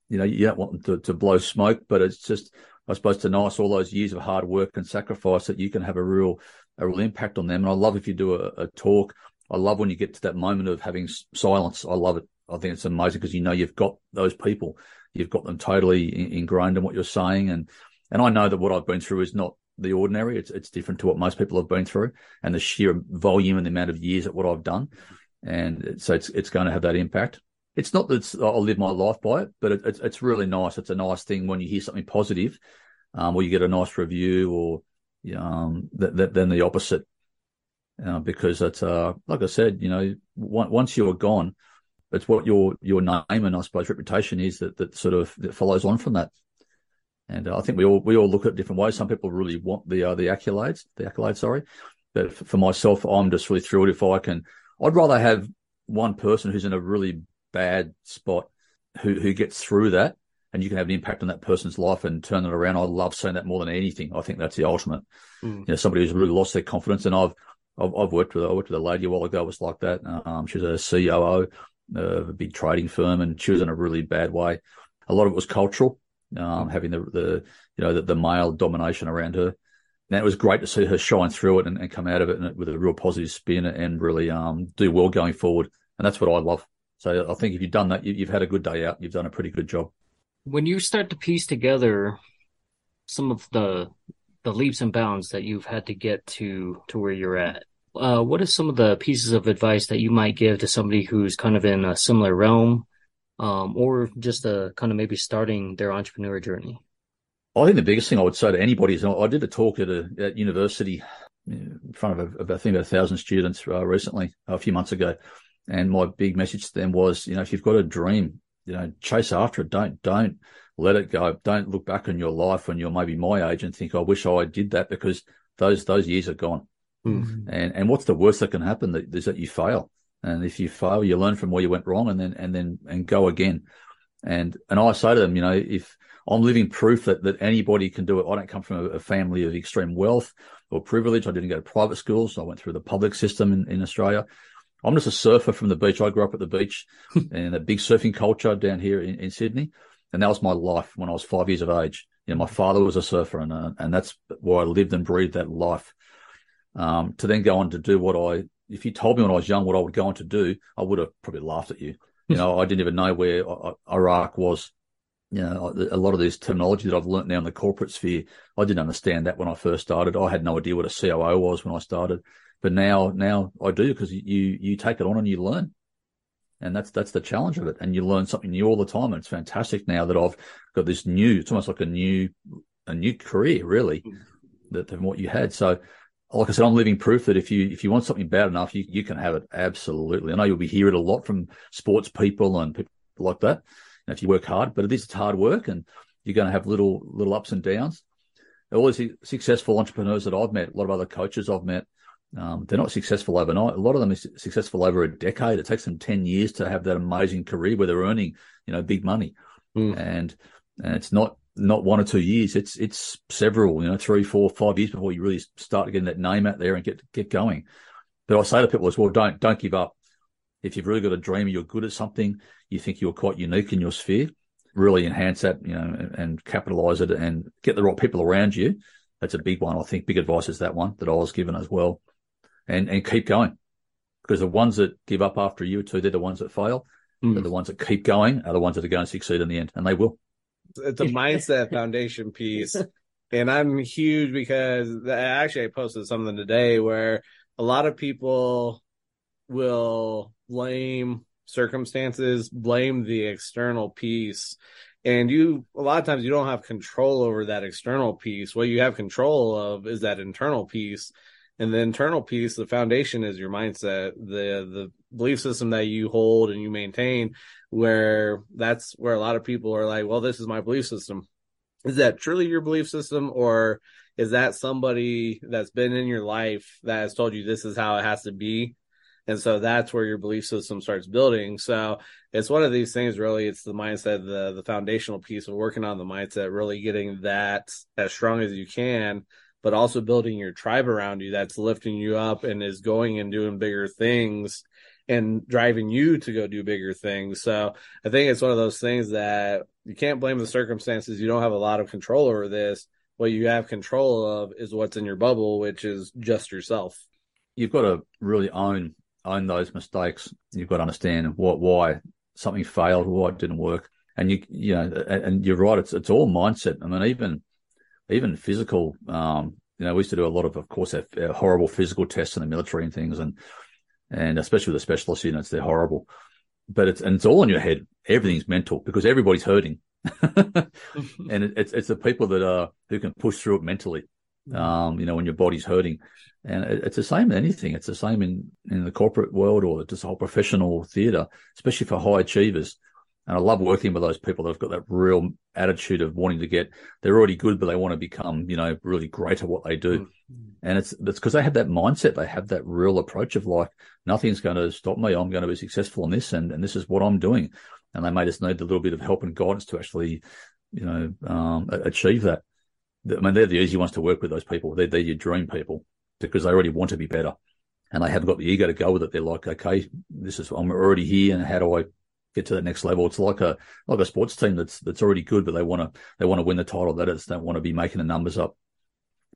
S1: You know, you don't want them to, to blow smoke, but it's just, I suppose, to nice all those years of hard work and sacrifice that you can have a real, a real impact on them. And I love if you do a, a talk. I love when you get to that moment of having silence. I love it. I think it's amazing because you know you've got those people, you've got them totally ingrained in what you're saying, and and I know that what I've been through is not the ordinary. It's it's different to what most people have been through, and the sheer volume and the amount of years at what I've done, and so it's it's going to have that impact. It's not that I'll live my life by it, but it, it's it's really nice. It's a nice thing when you hear something positive, um, or you get a nice review, or um, that, that then the opposite, uh, because it's uh, like I said, you know, once you're gone, it's what your your name and I suppose reputation is that that sort of that follows on from that. And uh, I think we all we all look at it different ways. Some people really want the uh, the accolades, the accolades, sorry. But for myself, I'm just really thrilled if I can. I'd rather have one person who's in a really bad spot who who gets through that, and you can have an impact on that person's life and turn it around. I love seeing that more than anything. I think that's the ultimate. Mm. You know, somebody who's really lost their confidence, and I've I've, I've worked with I worked with a lady a while ago. It was like that. Um, she was a COO of a big trading firm, and she was in a really bad way. A lot of it was cultural um, having the, the you know the, the, male domination around her. And it was great to see her shine through it and, and come out of it with a real positive spin and really um, do well going forward. And that's what I love. So I think if you've done that, you, you've had a good day out. You've done a pretty good job.
S3: When you start to piece together some of the the leaps and bounds that you've had to get to to where you're at, uh, what are some of the pieces of advice that you might give to somebody who's kind of in a similar realm um, or just a kind of maybe starting their entrepreneur journey?
S1: I think the biggest thing I would say to anybody is I did a talk at a at university in front of a, I think about a thousand students uh, recently a few months ago, and my big message to them was, you know, if you've got a dream, you know, chase after it. Don't don't let it go. Don't look back on your life when you're maybe my age and think, I wish I did that because those those years are gone. Mm-hmm. And and what's the worst that can happen? That is that you fail. And if you fail, you learn from where you went wrong and then, and then, and go again. And, and I say to them, you know, if I'm living proof that, that anybody can do it, I don't come from a, a family of extreme wealth or privilege. I didn't go to private schools. I went through the public system in, in Australia. I'm just a surfer from the beach. I grew up at the beach and a big surfing culture down here in, in, Sydney. And that was my life when I was five years of age. You know, my father was a surfer and, uh, and that's where I lived and breathed that life. Um, to then go on to do what I if you told me when I was young what I would go on to do, I would have probably laughed at you. You know, I didn't even know where Iraq was. You know, a lot of this terminology that I've learnt now in the corporate sphere, I didn't understand that when I first started. I had no idea what a COO was when I started, but now, now I do because you, you take it on and you learn. And that's, that's the challenge of it. And you learn something new all the time. And it's fantastic now that I've got this new, it's almost like a new, a new career really mm. that than what you had. So like I said, I'm living proof that if you if you want something bad enough, you, you can have it. Absolutely. I know you'll be hearing it a lot from sports people and people like that. And if you work hard, but it is hard work and You're going to have little little ups and downs. All these successful entrepreneurs that I've met, a lot of other coaches I've met, um, they're not successful overnight. A lot of them are successful over a decade. It takes them 10 years to have that amazing career where they're earning, you know, big money. Mm. And, and it's not, not one or two years. It's, it's several, you know, three, four, five years before you really start getting that name out there and get, get going. But I say to people as well, don't, don't give up. If you've really got a dream, you're good at something, you think you're quite unique in your sphere, really enhance that, you know, and, and capitalize it and get the right people around you. That's a big one. I think big advice is that one that I was given as well and, and keep going. Because the ones that give up after a year or two, they're the ones that fail. Mm. the ones that keep going are the ones that are going to succeed in the end, and they will.
S4: It's a mindset foundation piece. And I'm huge because actually I posted something today where a lot of people will blame circumstances, blame the external piece. And you, a lot of times you don't have control over that external piece. What you have control of is that internal piece and the internal piece the foundation is your mindset the the belief system that you hold and you maintain where that's where a lot of people are like well this is my belief system. Is that truly your belief system or is that somebody that's been in your life that has told you this is how it has to be? And so that's where your belief system starts building. So it's one of these things really. It's the mindset the the foundational piece of working on the mindset really getting that as strong as you can but also building your tribe around you that's lifting you up and is going and doing bigger things and driving you to go do bigger things. So I think it's one of those things that you can't blame the circumstances. You don't have a lot of control over this. What you have control of is what's in your bubble, which is just yourself.
S1: You've got to really own own those mistakes. You've got to understand what why something failed, why it didn't work. And you you know, and you're right. It's it's all mindset. I mean, even even physical. Um, you know, we used to do a lot of, of course, our, our horrible physical tests in the military and things, and and especially with the specialist units, they're horrible. But it's and it's all in your head. Everything's mental because everybody's hurting, and it, it's it's the people that are who can push through it mentally. Mm-hmm. Um, you know, when your body's hurting, and it, it's the same in anything. It's the same in in the corporate world or just the whole professional theatre, especially for high achievers. And I love working with those people that have got that real attitude of wanting to get, they're already good, but they want to become, you know, really great at what they do. Mm-hmm. And it's, it's because they have that mindset. They have that real approach of like, nothing's going to stop me. I'm going to be successful in this and, and this is what I'm doing. And they may just need a little bit of help and guidance to actually, you know, um, achieve that. I mean, they're the easy ones to work with, those people. They're, they're your dream people because they already want to be better and they haven't got the ego to go with it. They're like, okay, this is, I'm already here and how do I get to that next level. It's like a like a sports team that's that's already good, but they want to they want to win the title. That is, they want to be making the numbers up.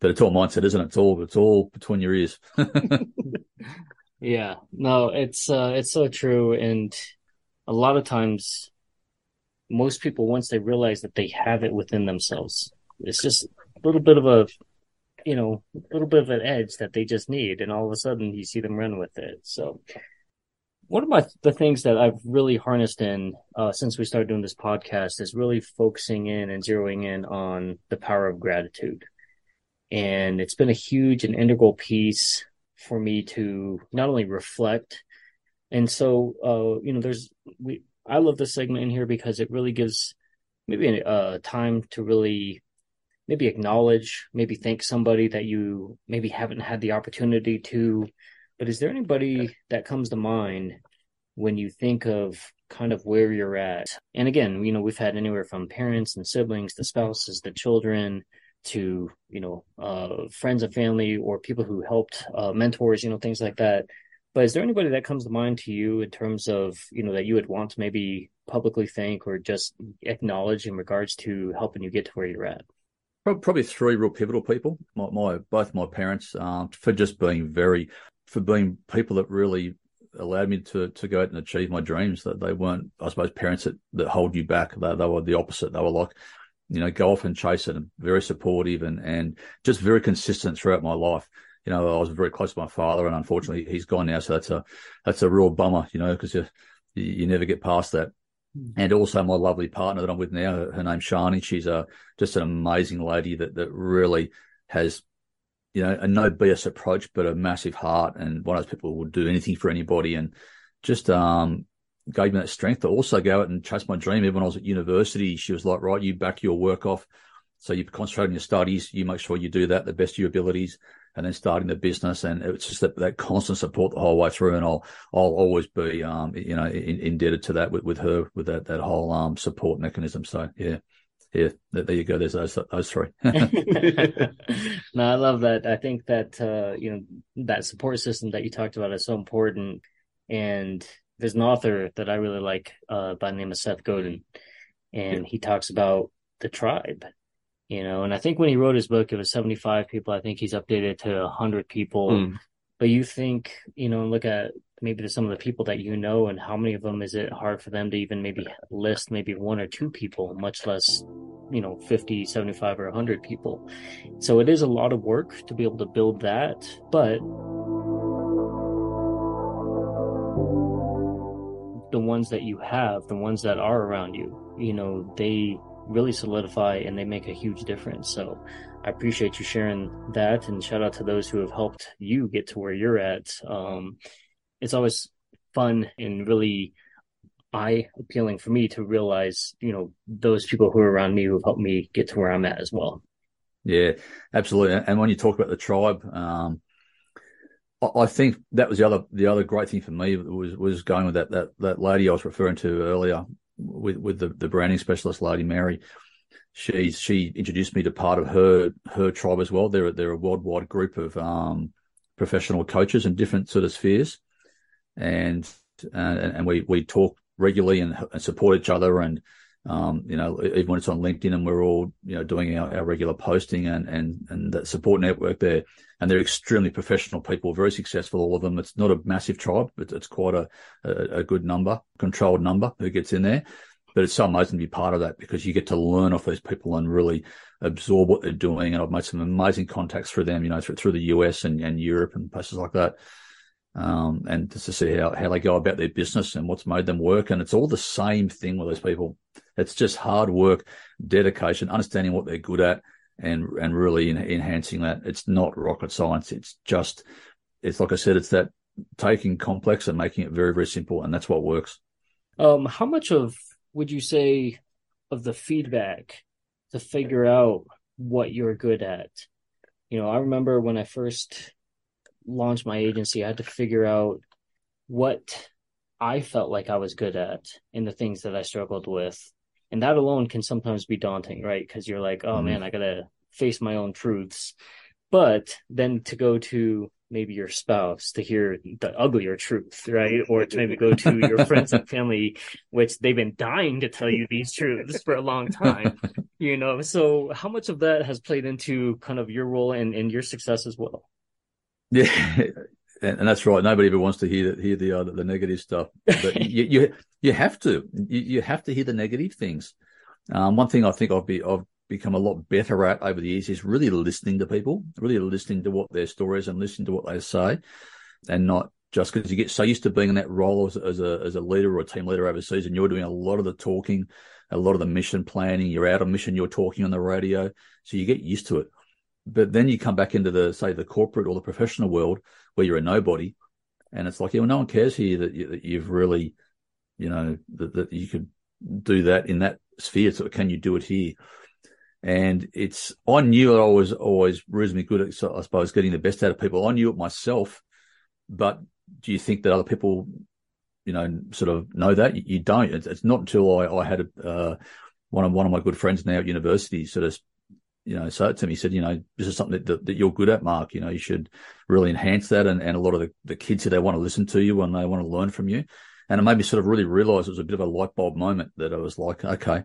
S1: But it's all mindset, isn't it? It's all it's all between your ears.
S3: yeah, no, it's uh, it's so true, and a lot of times, most people once they realize that they have it within themselves, it's just a little bit of a you know, a little bit of an edge that they just need, and all of a sudden you see them run with it. So one of my the things that I've really harnessed in uh, since we started doing this podcast is really focusing in and zeroing in on the power of gratitude, and it's been a huge and integral piece for me to not only reflect, and so uh, you know, there's we I love this segment in here because it really gives maybe a uh, time to really maybe acknowledge, maybe thank somebody that you maybe haven't had the opportunity to but is there anybody that comes to mind when you think of kind of where you're at? And again, you know, we've had anywhere from parents and siblings to spouses to children to, you know, uh, friends and family or people who helped, uh, mentors, you know, things like that. But is there anybody that comes to mind to you in terms of, you know, that you would want to maybe publicly thank or just acknowledge in regards to helping you get to where you're at?
S1: Probably three real pivotal people. My, my both my parents um, for just being very for being people that really allowed me to to go out and achieve my dreams. That they weren't, I suppose, parents that, that hold you back. They, they were the opposite. They were like, you know, go off and chase it, and very supportive and and just very consistent throughout my life. You know, I was very close to my father, and unfortunately, he's gone now. So that's a that's a real bummer. You know, because you you never get past that. Hmm. And also my lovely partner that I'm with now, her, her name's Shani. She's a just an amazing lady that that really has you know, a no BS approach, but a massive heart and one of those people who will do anything for anybody and just, um, gave me that strength to also go out and chase my dream. Even when I was at university, she was like, right, you back your work off. So you concentrate on your studies, you make sure you do that the best of your abilities, and then starting the business. And it's just that, that constant support the whole way through. And I'll I'll always be um you know in, indebted to that with, with her with that that whole um support mechanism. So yeah. Yeah, there you go. There's those those three.
S3: no, I love that. I think that uh, you know that support system that you talked about is so important. And there's an author that I really like uh, by the name of Seth Godin, and he talks about the tribe you know and i think when he wrote his book it was 75 people i think he's updated to 100 people mm. But you think you know look at maybe some of the people that you know and how many of them is it hard for them to even maybe list maybe one or two people much less you know 50 75 or 100 people? So it is a lot of work to be able to build that but the ones that you have the ones that are around you you know they really solidify and they make a huge difference. So I appreciate you sharing that and shout out to those who have helped you get to where you're at. Um, it's always fun and really eye appealing for me to realize, you know, those people who are around me who have helped me get to where I'm at as well.
S1: Yeah, absolutely. And when you talk about the tribe, um, I think that was the other the other great thing for me was was going with that that that lady I was referring to earlier with with the, the branding specialist lady Mary. She she introduced me to part of her her tribe as well. They're they're a worldwide group of um, professional coaches in different sort of spheres, and and, and we we talk regularly and, and support each other and um, you know, even when it's on LinkedIn and we're all, you know, doing our, our regular posting and, and, and that support network there. And they're extremely professional people, very successful, all of them. It's not a massive tribe, but it's quite a, a, a good number, controlled number who gets in there. But it's so amazing to be part of that because you get to learn off these people and really absorb what they're doing. And I've made some amazing contacts through them, you know, through, through the US and, and Europe and places like that um, and just to see how, how they go about their business and what's made them work. And it's all the same thing with those people. It's just hard work, dedication, understanding what they're good at, and and really in, enhancing that. It's not rocket science. It's just, it's like I said, it's that taking complex and making it very very simple, and that's what works.
S3: Um, how much of would you say of the feedback to figure out what you're good at? You know, I remember when I first launched my agency, I had to figure out what I felt like I was good at and the things that I struggled with. And that alone can sometimes be daunting, right? Because you're like, oh mm-hmm. man, I got to face my own truths. But then to go to maybe your spouse to hear the uglier truth, right? Or to maybe go to your friends and family, which they've been dying to tell you these truths for a long time, you know? So how much of that has played into kind of your role and, and your success as well?
S1: Yeah, and, that's right. Nobody ever wants to hear hear the uh, the negative stuff, but you, you you have to you, you have to hear the negative things. Um, one thing I think I've be I've become a lot better at over the years is really listening to people, really listening to what their stories and listening to what they say, and not just because you get so used to being in that role as, as a as a leader or a team leader overseas, and you're doing a lot of the talking, a lot of the mission planning. You're out on mission, you're talking on the radio, so you get used to it. But then you come back into the say the corporate or the professional world where you're a nobody, and it's like, yeah, well, no one cares here that, you, that you've really, you know, that, that you could do that in that sphere. So can you do it here? And it's I knew I was always reasonably good at, I suppose, getting the best out of people. I knew it myself, but do you think that other people, you know, sort of know that? You, don't. It's, it's, not until I, I had a, uh, one of one of my good friends now at university sort of you know, so to me, said, you know, this is something that, that, you're good at, Mark. You know, you should really enhance that. And, and a lot of the, the kids here, they want to listen to you and they want to learn from you. And it made me sort of really realize it was a bit of a light bulb moment that I was like, okay.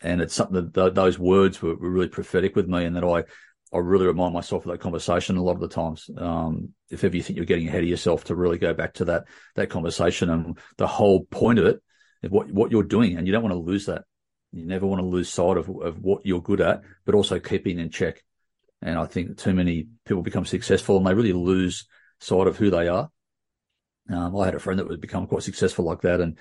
S1: And it's something that th- those words were, were, really prophetic with me and that I, I really remind myself of that conversation a lot of the times. Um, if ever you think you're getting ahead of yourself to really go back to that, that conversation and the whole point of it, what, what you're doing. And you don't want to lose that. You never want to lose sight of, of what you're good at, but also keeping in check. And I think too many people become successful and they really lose sight of who they are. Um, I had a friend that would become quite successful like that. And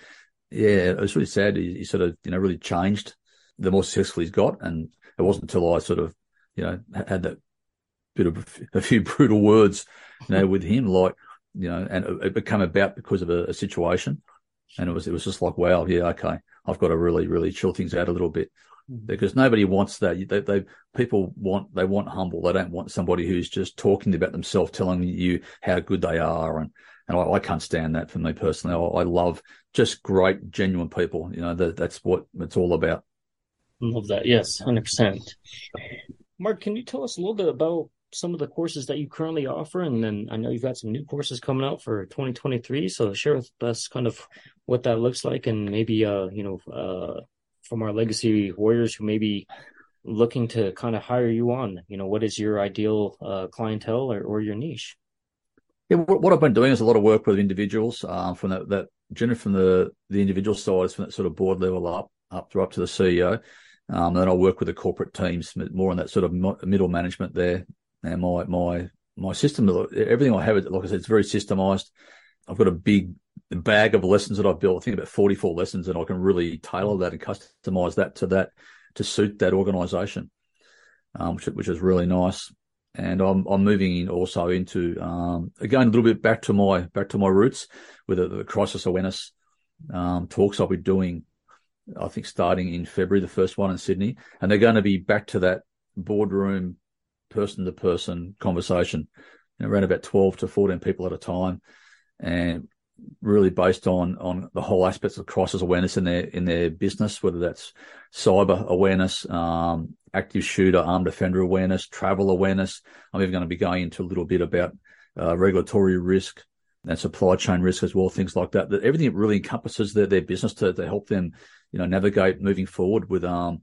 S1: yeah, it was really sad. He, he, sort of, you know, really changed the more successful he's got. And it wasn't until I sort of, you know, had that bit of a few brutal words, you know, with him, like, you know, and it, it became about because of a, a situation And it was, it was just like, wow, yeah, okay. I've got to really, really chill things out a little bit mm-hmm. because nobody wants that. They, they, people want, they want humble. They don't want somebody who's just talking about themselves, telling you how good they are. And, and I, I can't stand that for me personally. I, I, love just great, genuine people. You know, that, that's what it's all about.
S3: Love that. Yes, 100%. Mark, can you tell us a little bit about some of the courses that you currently offer? And then I know you've got some new courses coming out for 2023. So share with us kind of what that looks like and maybe, uh, you know, uh, from our legacy warriors who may be looking to kind of hire you on, you know, what is your ideal uh, clientele or, or your niche?
S1: Yeah, what I've been doing is a lot of work with individuals uh, from that, that generally from the the individual side, from that sort of board level up, up through up to the CEO. Um, then I'll work with the corporate teams more on that sort of middle management there. And my my my system, everything I have, like I said, it's very systemized. I've got a big bag of lessons that I've built. I think about 44 lessons, and I can really tailor that and customize that to that to suit that organization, um, which which is really nice. And I'm I'm moving in also into um, again a little bit back to my back to my roots with the, the crisis awareness um, talks I'll be doing I think starting in February, the first one in Sydney, and they're going to be back to that boardroom, person to person conversation, you know, around about 12 to 14 people at a time, and really based on on the whole aspects of crisis awareness in their in their business, whether that's cyber awareness, um, active shooter, armed offender awareness, travel awareness. I'm even going to be going into a little bit about uh, regulatory risk and supply chain risk as well, things like that. That everything really encompasses their, their business to, to help them you know, navigate moving forward with, um,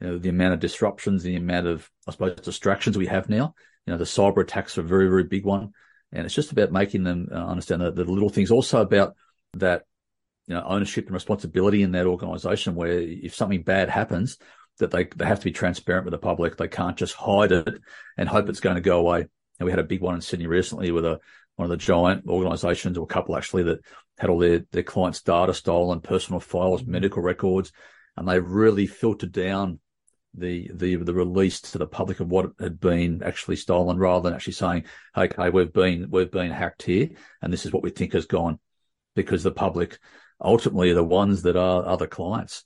S1: you know, the amount of disruptions, the amount of, I suppose, distractions we have now. You know, the cyber attacks are a very, very big one. And it's just about making them uh, understand the, the little things. Also about that, you know, ownership and responsibility in that organization where if something bad happens, that they, they have to be transparent with the public. They can't just hide it and hope it's going to go away. And we had a big one in Sydney recently with a, one of the giant organizations or a couple actually that had all their, their clients' data stolen, personal files, medical records, and they really filtered down the the the release to the public of what had been actually stolen, rather than actually saying, "Okay, we've been we've been hacked here, and this is what we think has gone," because the public ultimately are the ones that are other clients,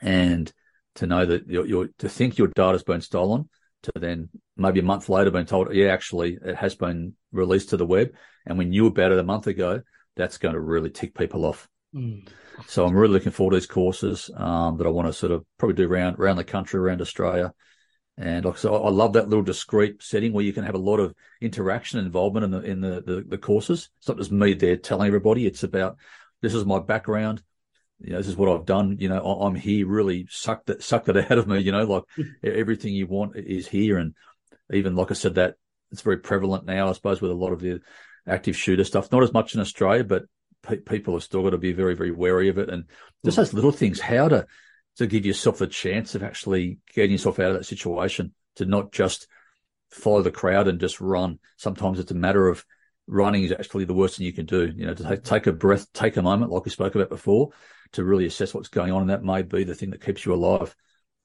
S1: and to know that you're to think your data's been stolen, to then maybe a month later being told, "Yeah, actually, it has been released to the web, and we knew about it a month ago." that's going to really tick people off. Mm. So I'm really looking forward to these courses um, that I want to sort of probably do around around the country, around Australia. And like I said, I love that little discreet setting where you can have a lot of interaction and involvement in the in the, the, the courses. It's not just me there telling everybody. It's about this is my background. You know, this is what I've done. You know, I'm here really sucked it sucked it out of me. You know, like everything you want is here, and even like I said, that it's very prevalent now. I suppose with a lot of the active shooter stuff. Not as much in Australia, but pe- people have still got to be very, very wary of it. And just those little things, how to to give yourself a chance of actually getting yourself out of that situation, to not just follow the crowd and just run. Sometimes it's a matter of running is actually the worst thing you can do. You know, to take, take a breath, take a moment, like we spoke about before, to really assess what's going on, and that may be the thing that keeps you alive.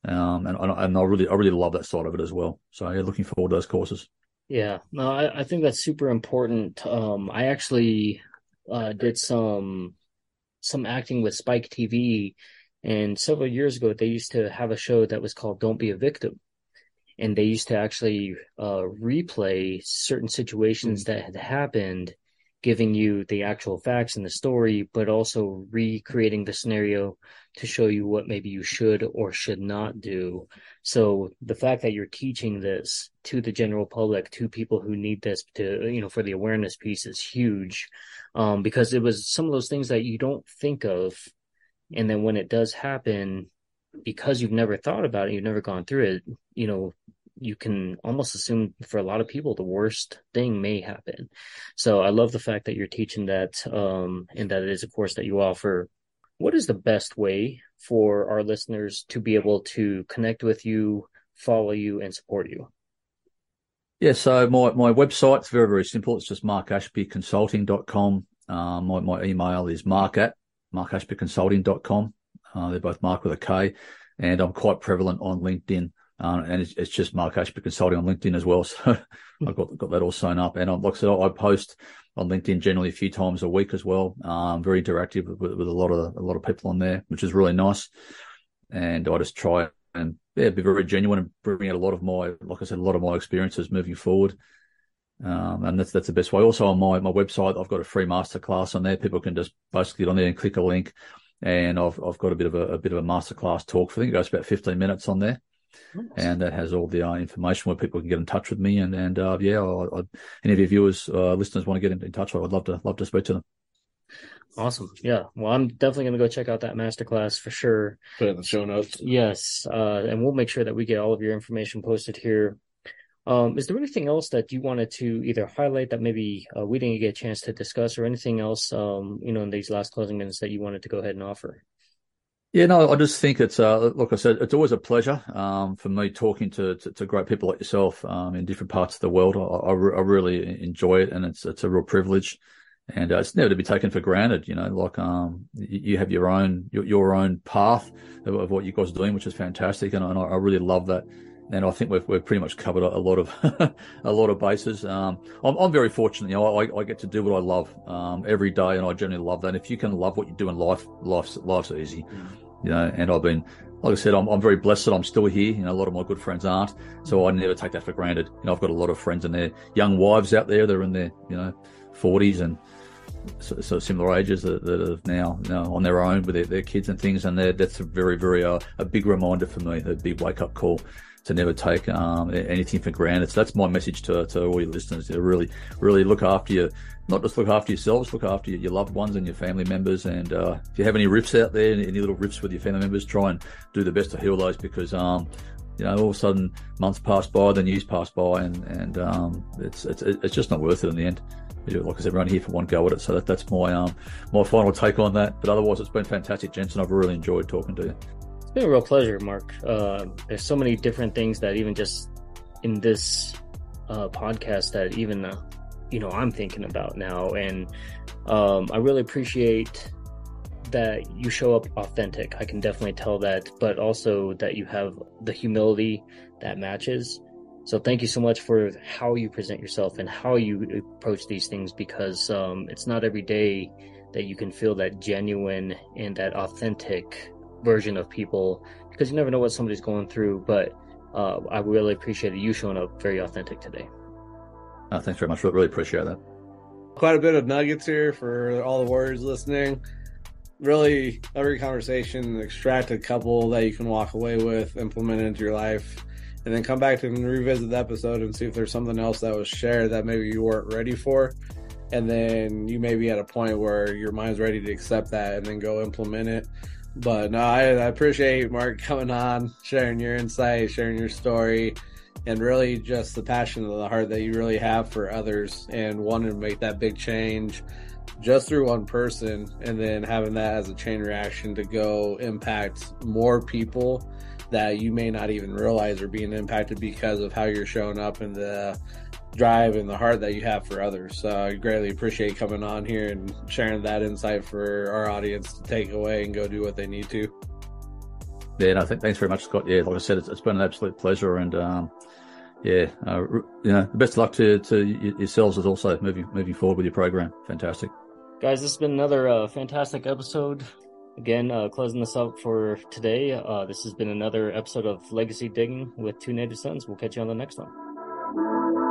S1: Um, and, and I really, I really love that side of it as well. So yeah, looking forward to those courses.
S3: Yeah, no, I, I think that's super important. Um, I actually uh, did some some acting with Spike TV, and several years ago they used to have a show that was called "Don't Be a Victim," and they used to actually uh, replay certain situations mm-hmm. that had happened giving you the actual facts and the story, but also recreating the scenario to show you what maybe you should or should not do. So the fact that you're teaching this to the general public, to people who need this to, you know, for the awareness piece is huge. Um, because it was some of those things that you don't think of. And then when it does happen, because you've never thought about it, you've never gone through it, you know, you can almost assume for a lot of people the worst thing may happen. So I love the fact that you're teaching that um, and that it is a course that you offer. What is the best way for our listeners to be able to connect with you, follow you, and support you?
S1: Yeah, so my, my website's very, very simple. It's just markashbyconsulting.com. Uh, my, my email is mark at markashbyconsulting.com. Uh, they're both Mark with a K. And I'm quite prevalent on LinkedIn Um, and it's, it's, just Mark Ashby Consulting on LinkedIn as well. So I've got, got that all sewn up. And like I said, I post on LinkedIn generally a few times a week as well. Um, very interactive with, with, a lot of, a lot of people on there, which is really nice. And I just try and yeah, be very genuine and bring out a lot of my, like I said, a lot of my experiences moving forward. Um, and that's that's the best way. Also on my my website, I've got a free masterclass on there. People can just basically get on there and click a link, and I've I've got a bit of a, a bit of a masterclass talk. I think it goes about fifteen minutes on there. And that has all the uh, information where people can get in touch with me. And and uh, yeah, I, I, any of your viewers, uh, listeners want to get in, in touch, I'd love to love to speak to them.
S3: Awesome. Yeah. Well, I'm definitely going to go check out that masterclass for sure.
S4: Put it in the show notes.
S3: Yes. Uh, and we'll make sure that we get all of your information posted here. Um, is there anything else that you wanted to either highlight that maybe uh, we didn't get a chance to discuss or anything else, um, you know, in these last closing minutes that you wanted to go ahead and offer?
S1: Yeah, no, I just think it's, uh, like I said, it's always a pleasure, um, for me talking to, to, to, great people like yourself, um, in different parts of the world. I, I, I really enjoy it and it's, it's a real privilege and uh, it's never to be taken for granted. You know, like um, you, have your own your, your own path of, of, what you guys are doing, which is fantastic, and, and I, really love that. And I think we've we've pretty much covered a, lot of a lot of bases. Um, I'm, I'm very fortunate. You know, I, I get to do what I love um, every day, and I generally love that. And if you can love what you do in life, life's life's easy. You know, and I've been like I said, I'm, I'm very blessed that I'm still here. You know, a lot of my good friends aren't, so I never take that for granted. You know, I've got a lot of friends and their young wives out there. They're in their you know 40s and so, so similar ages that, that are now, now on their own with their, their kids and things, and that's a very, very uh, a big reminder for me, a big wake up call to never take um, anything for granted. So that's my message to, to all your listeners: to really, really look after you, not just look after yourselves, look after your, loved ones and your family members. And uh, if you have any rifts out there, any little rifts with your family members, try and do the best to heal those because. Um, you know, all of a sudden, months pass by, the news pass by, and and um, it's it's it's just not worth it in the end like I said, we're only here for one go at it. So that, that's my um my final take on that. But otherwise, it's been fantastic, Jensen. I've really enjoyed talking to you.
S3: It's been a real pleasure, Mark. Uh, there's so many different things that even just in this uh, podcast that even uh, you know I'm thinking about now, and um, I really appreciate that you show up authentic. I can definitely tell that, but also that you have the humility that matches so thank you so much for how you present yourself and how you approach these things because um, it's not every day that you can feel that genuine and that authentic version of people because you never know what somebody's going through. But uh, I really appreciate you showing up very authentic today.
S1: Oh, thanks very much. Really appreciate that.
S4: Quite a bit of nuggets here for all the warriors listening. Really, every conversation, extract a couple that you can walk away with, implement into your life and then come back and revisit the episode and see if there's something else that was shared that maybe you weren't ready for. And then you may be at a point where your mind's ready to accept that and then go implement it. But no, I, I appreciate Mark coming on, sharing your insight, sharing your story, and really just the passion of the heart that you really have for others and wanting to make that big change just through one person and then having that as a chain reaction to go impact more people that you may not even realize are being impacted because of how you're showing up and the drive and the heart that you have for others. So I greatly appreciate coming on here and sharing that insight for our audience to take away and go do what they need to.
S1: Yeah, no, th- thanks very much, Scott. Yeah, like I said, it's, it's been an absolute pleasure, and um, yeah, uh, you know, the best of luck to to yourselves as also moving moving forward with your program. Fantastic,
S3: guys. This has been another uh, fantastic episode Again, uh, closing this up for today. Uh, this has been another episode of Legacy Digging with Two Native Sons. We'll catch you on the next one.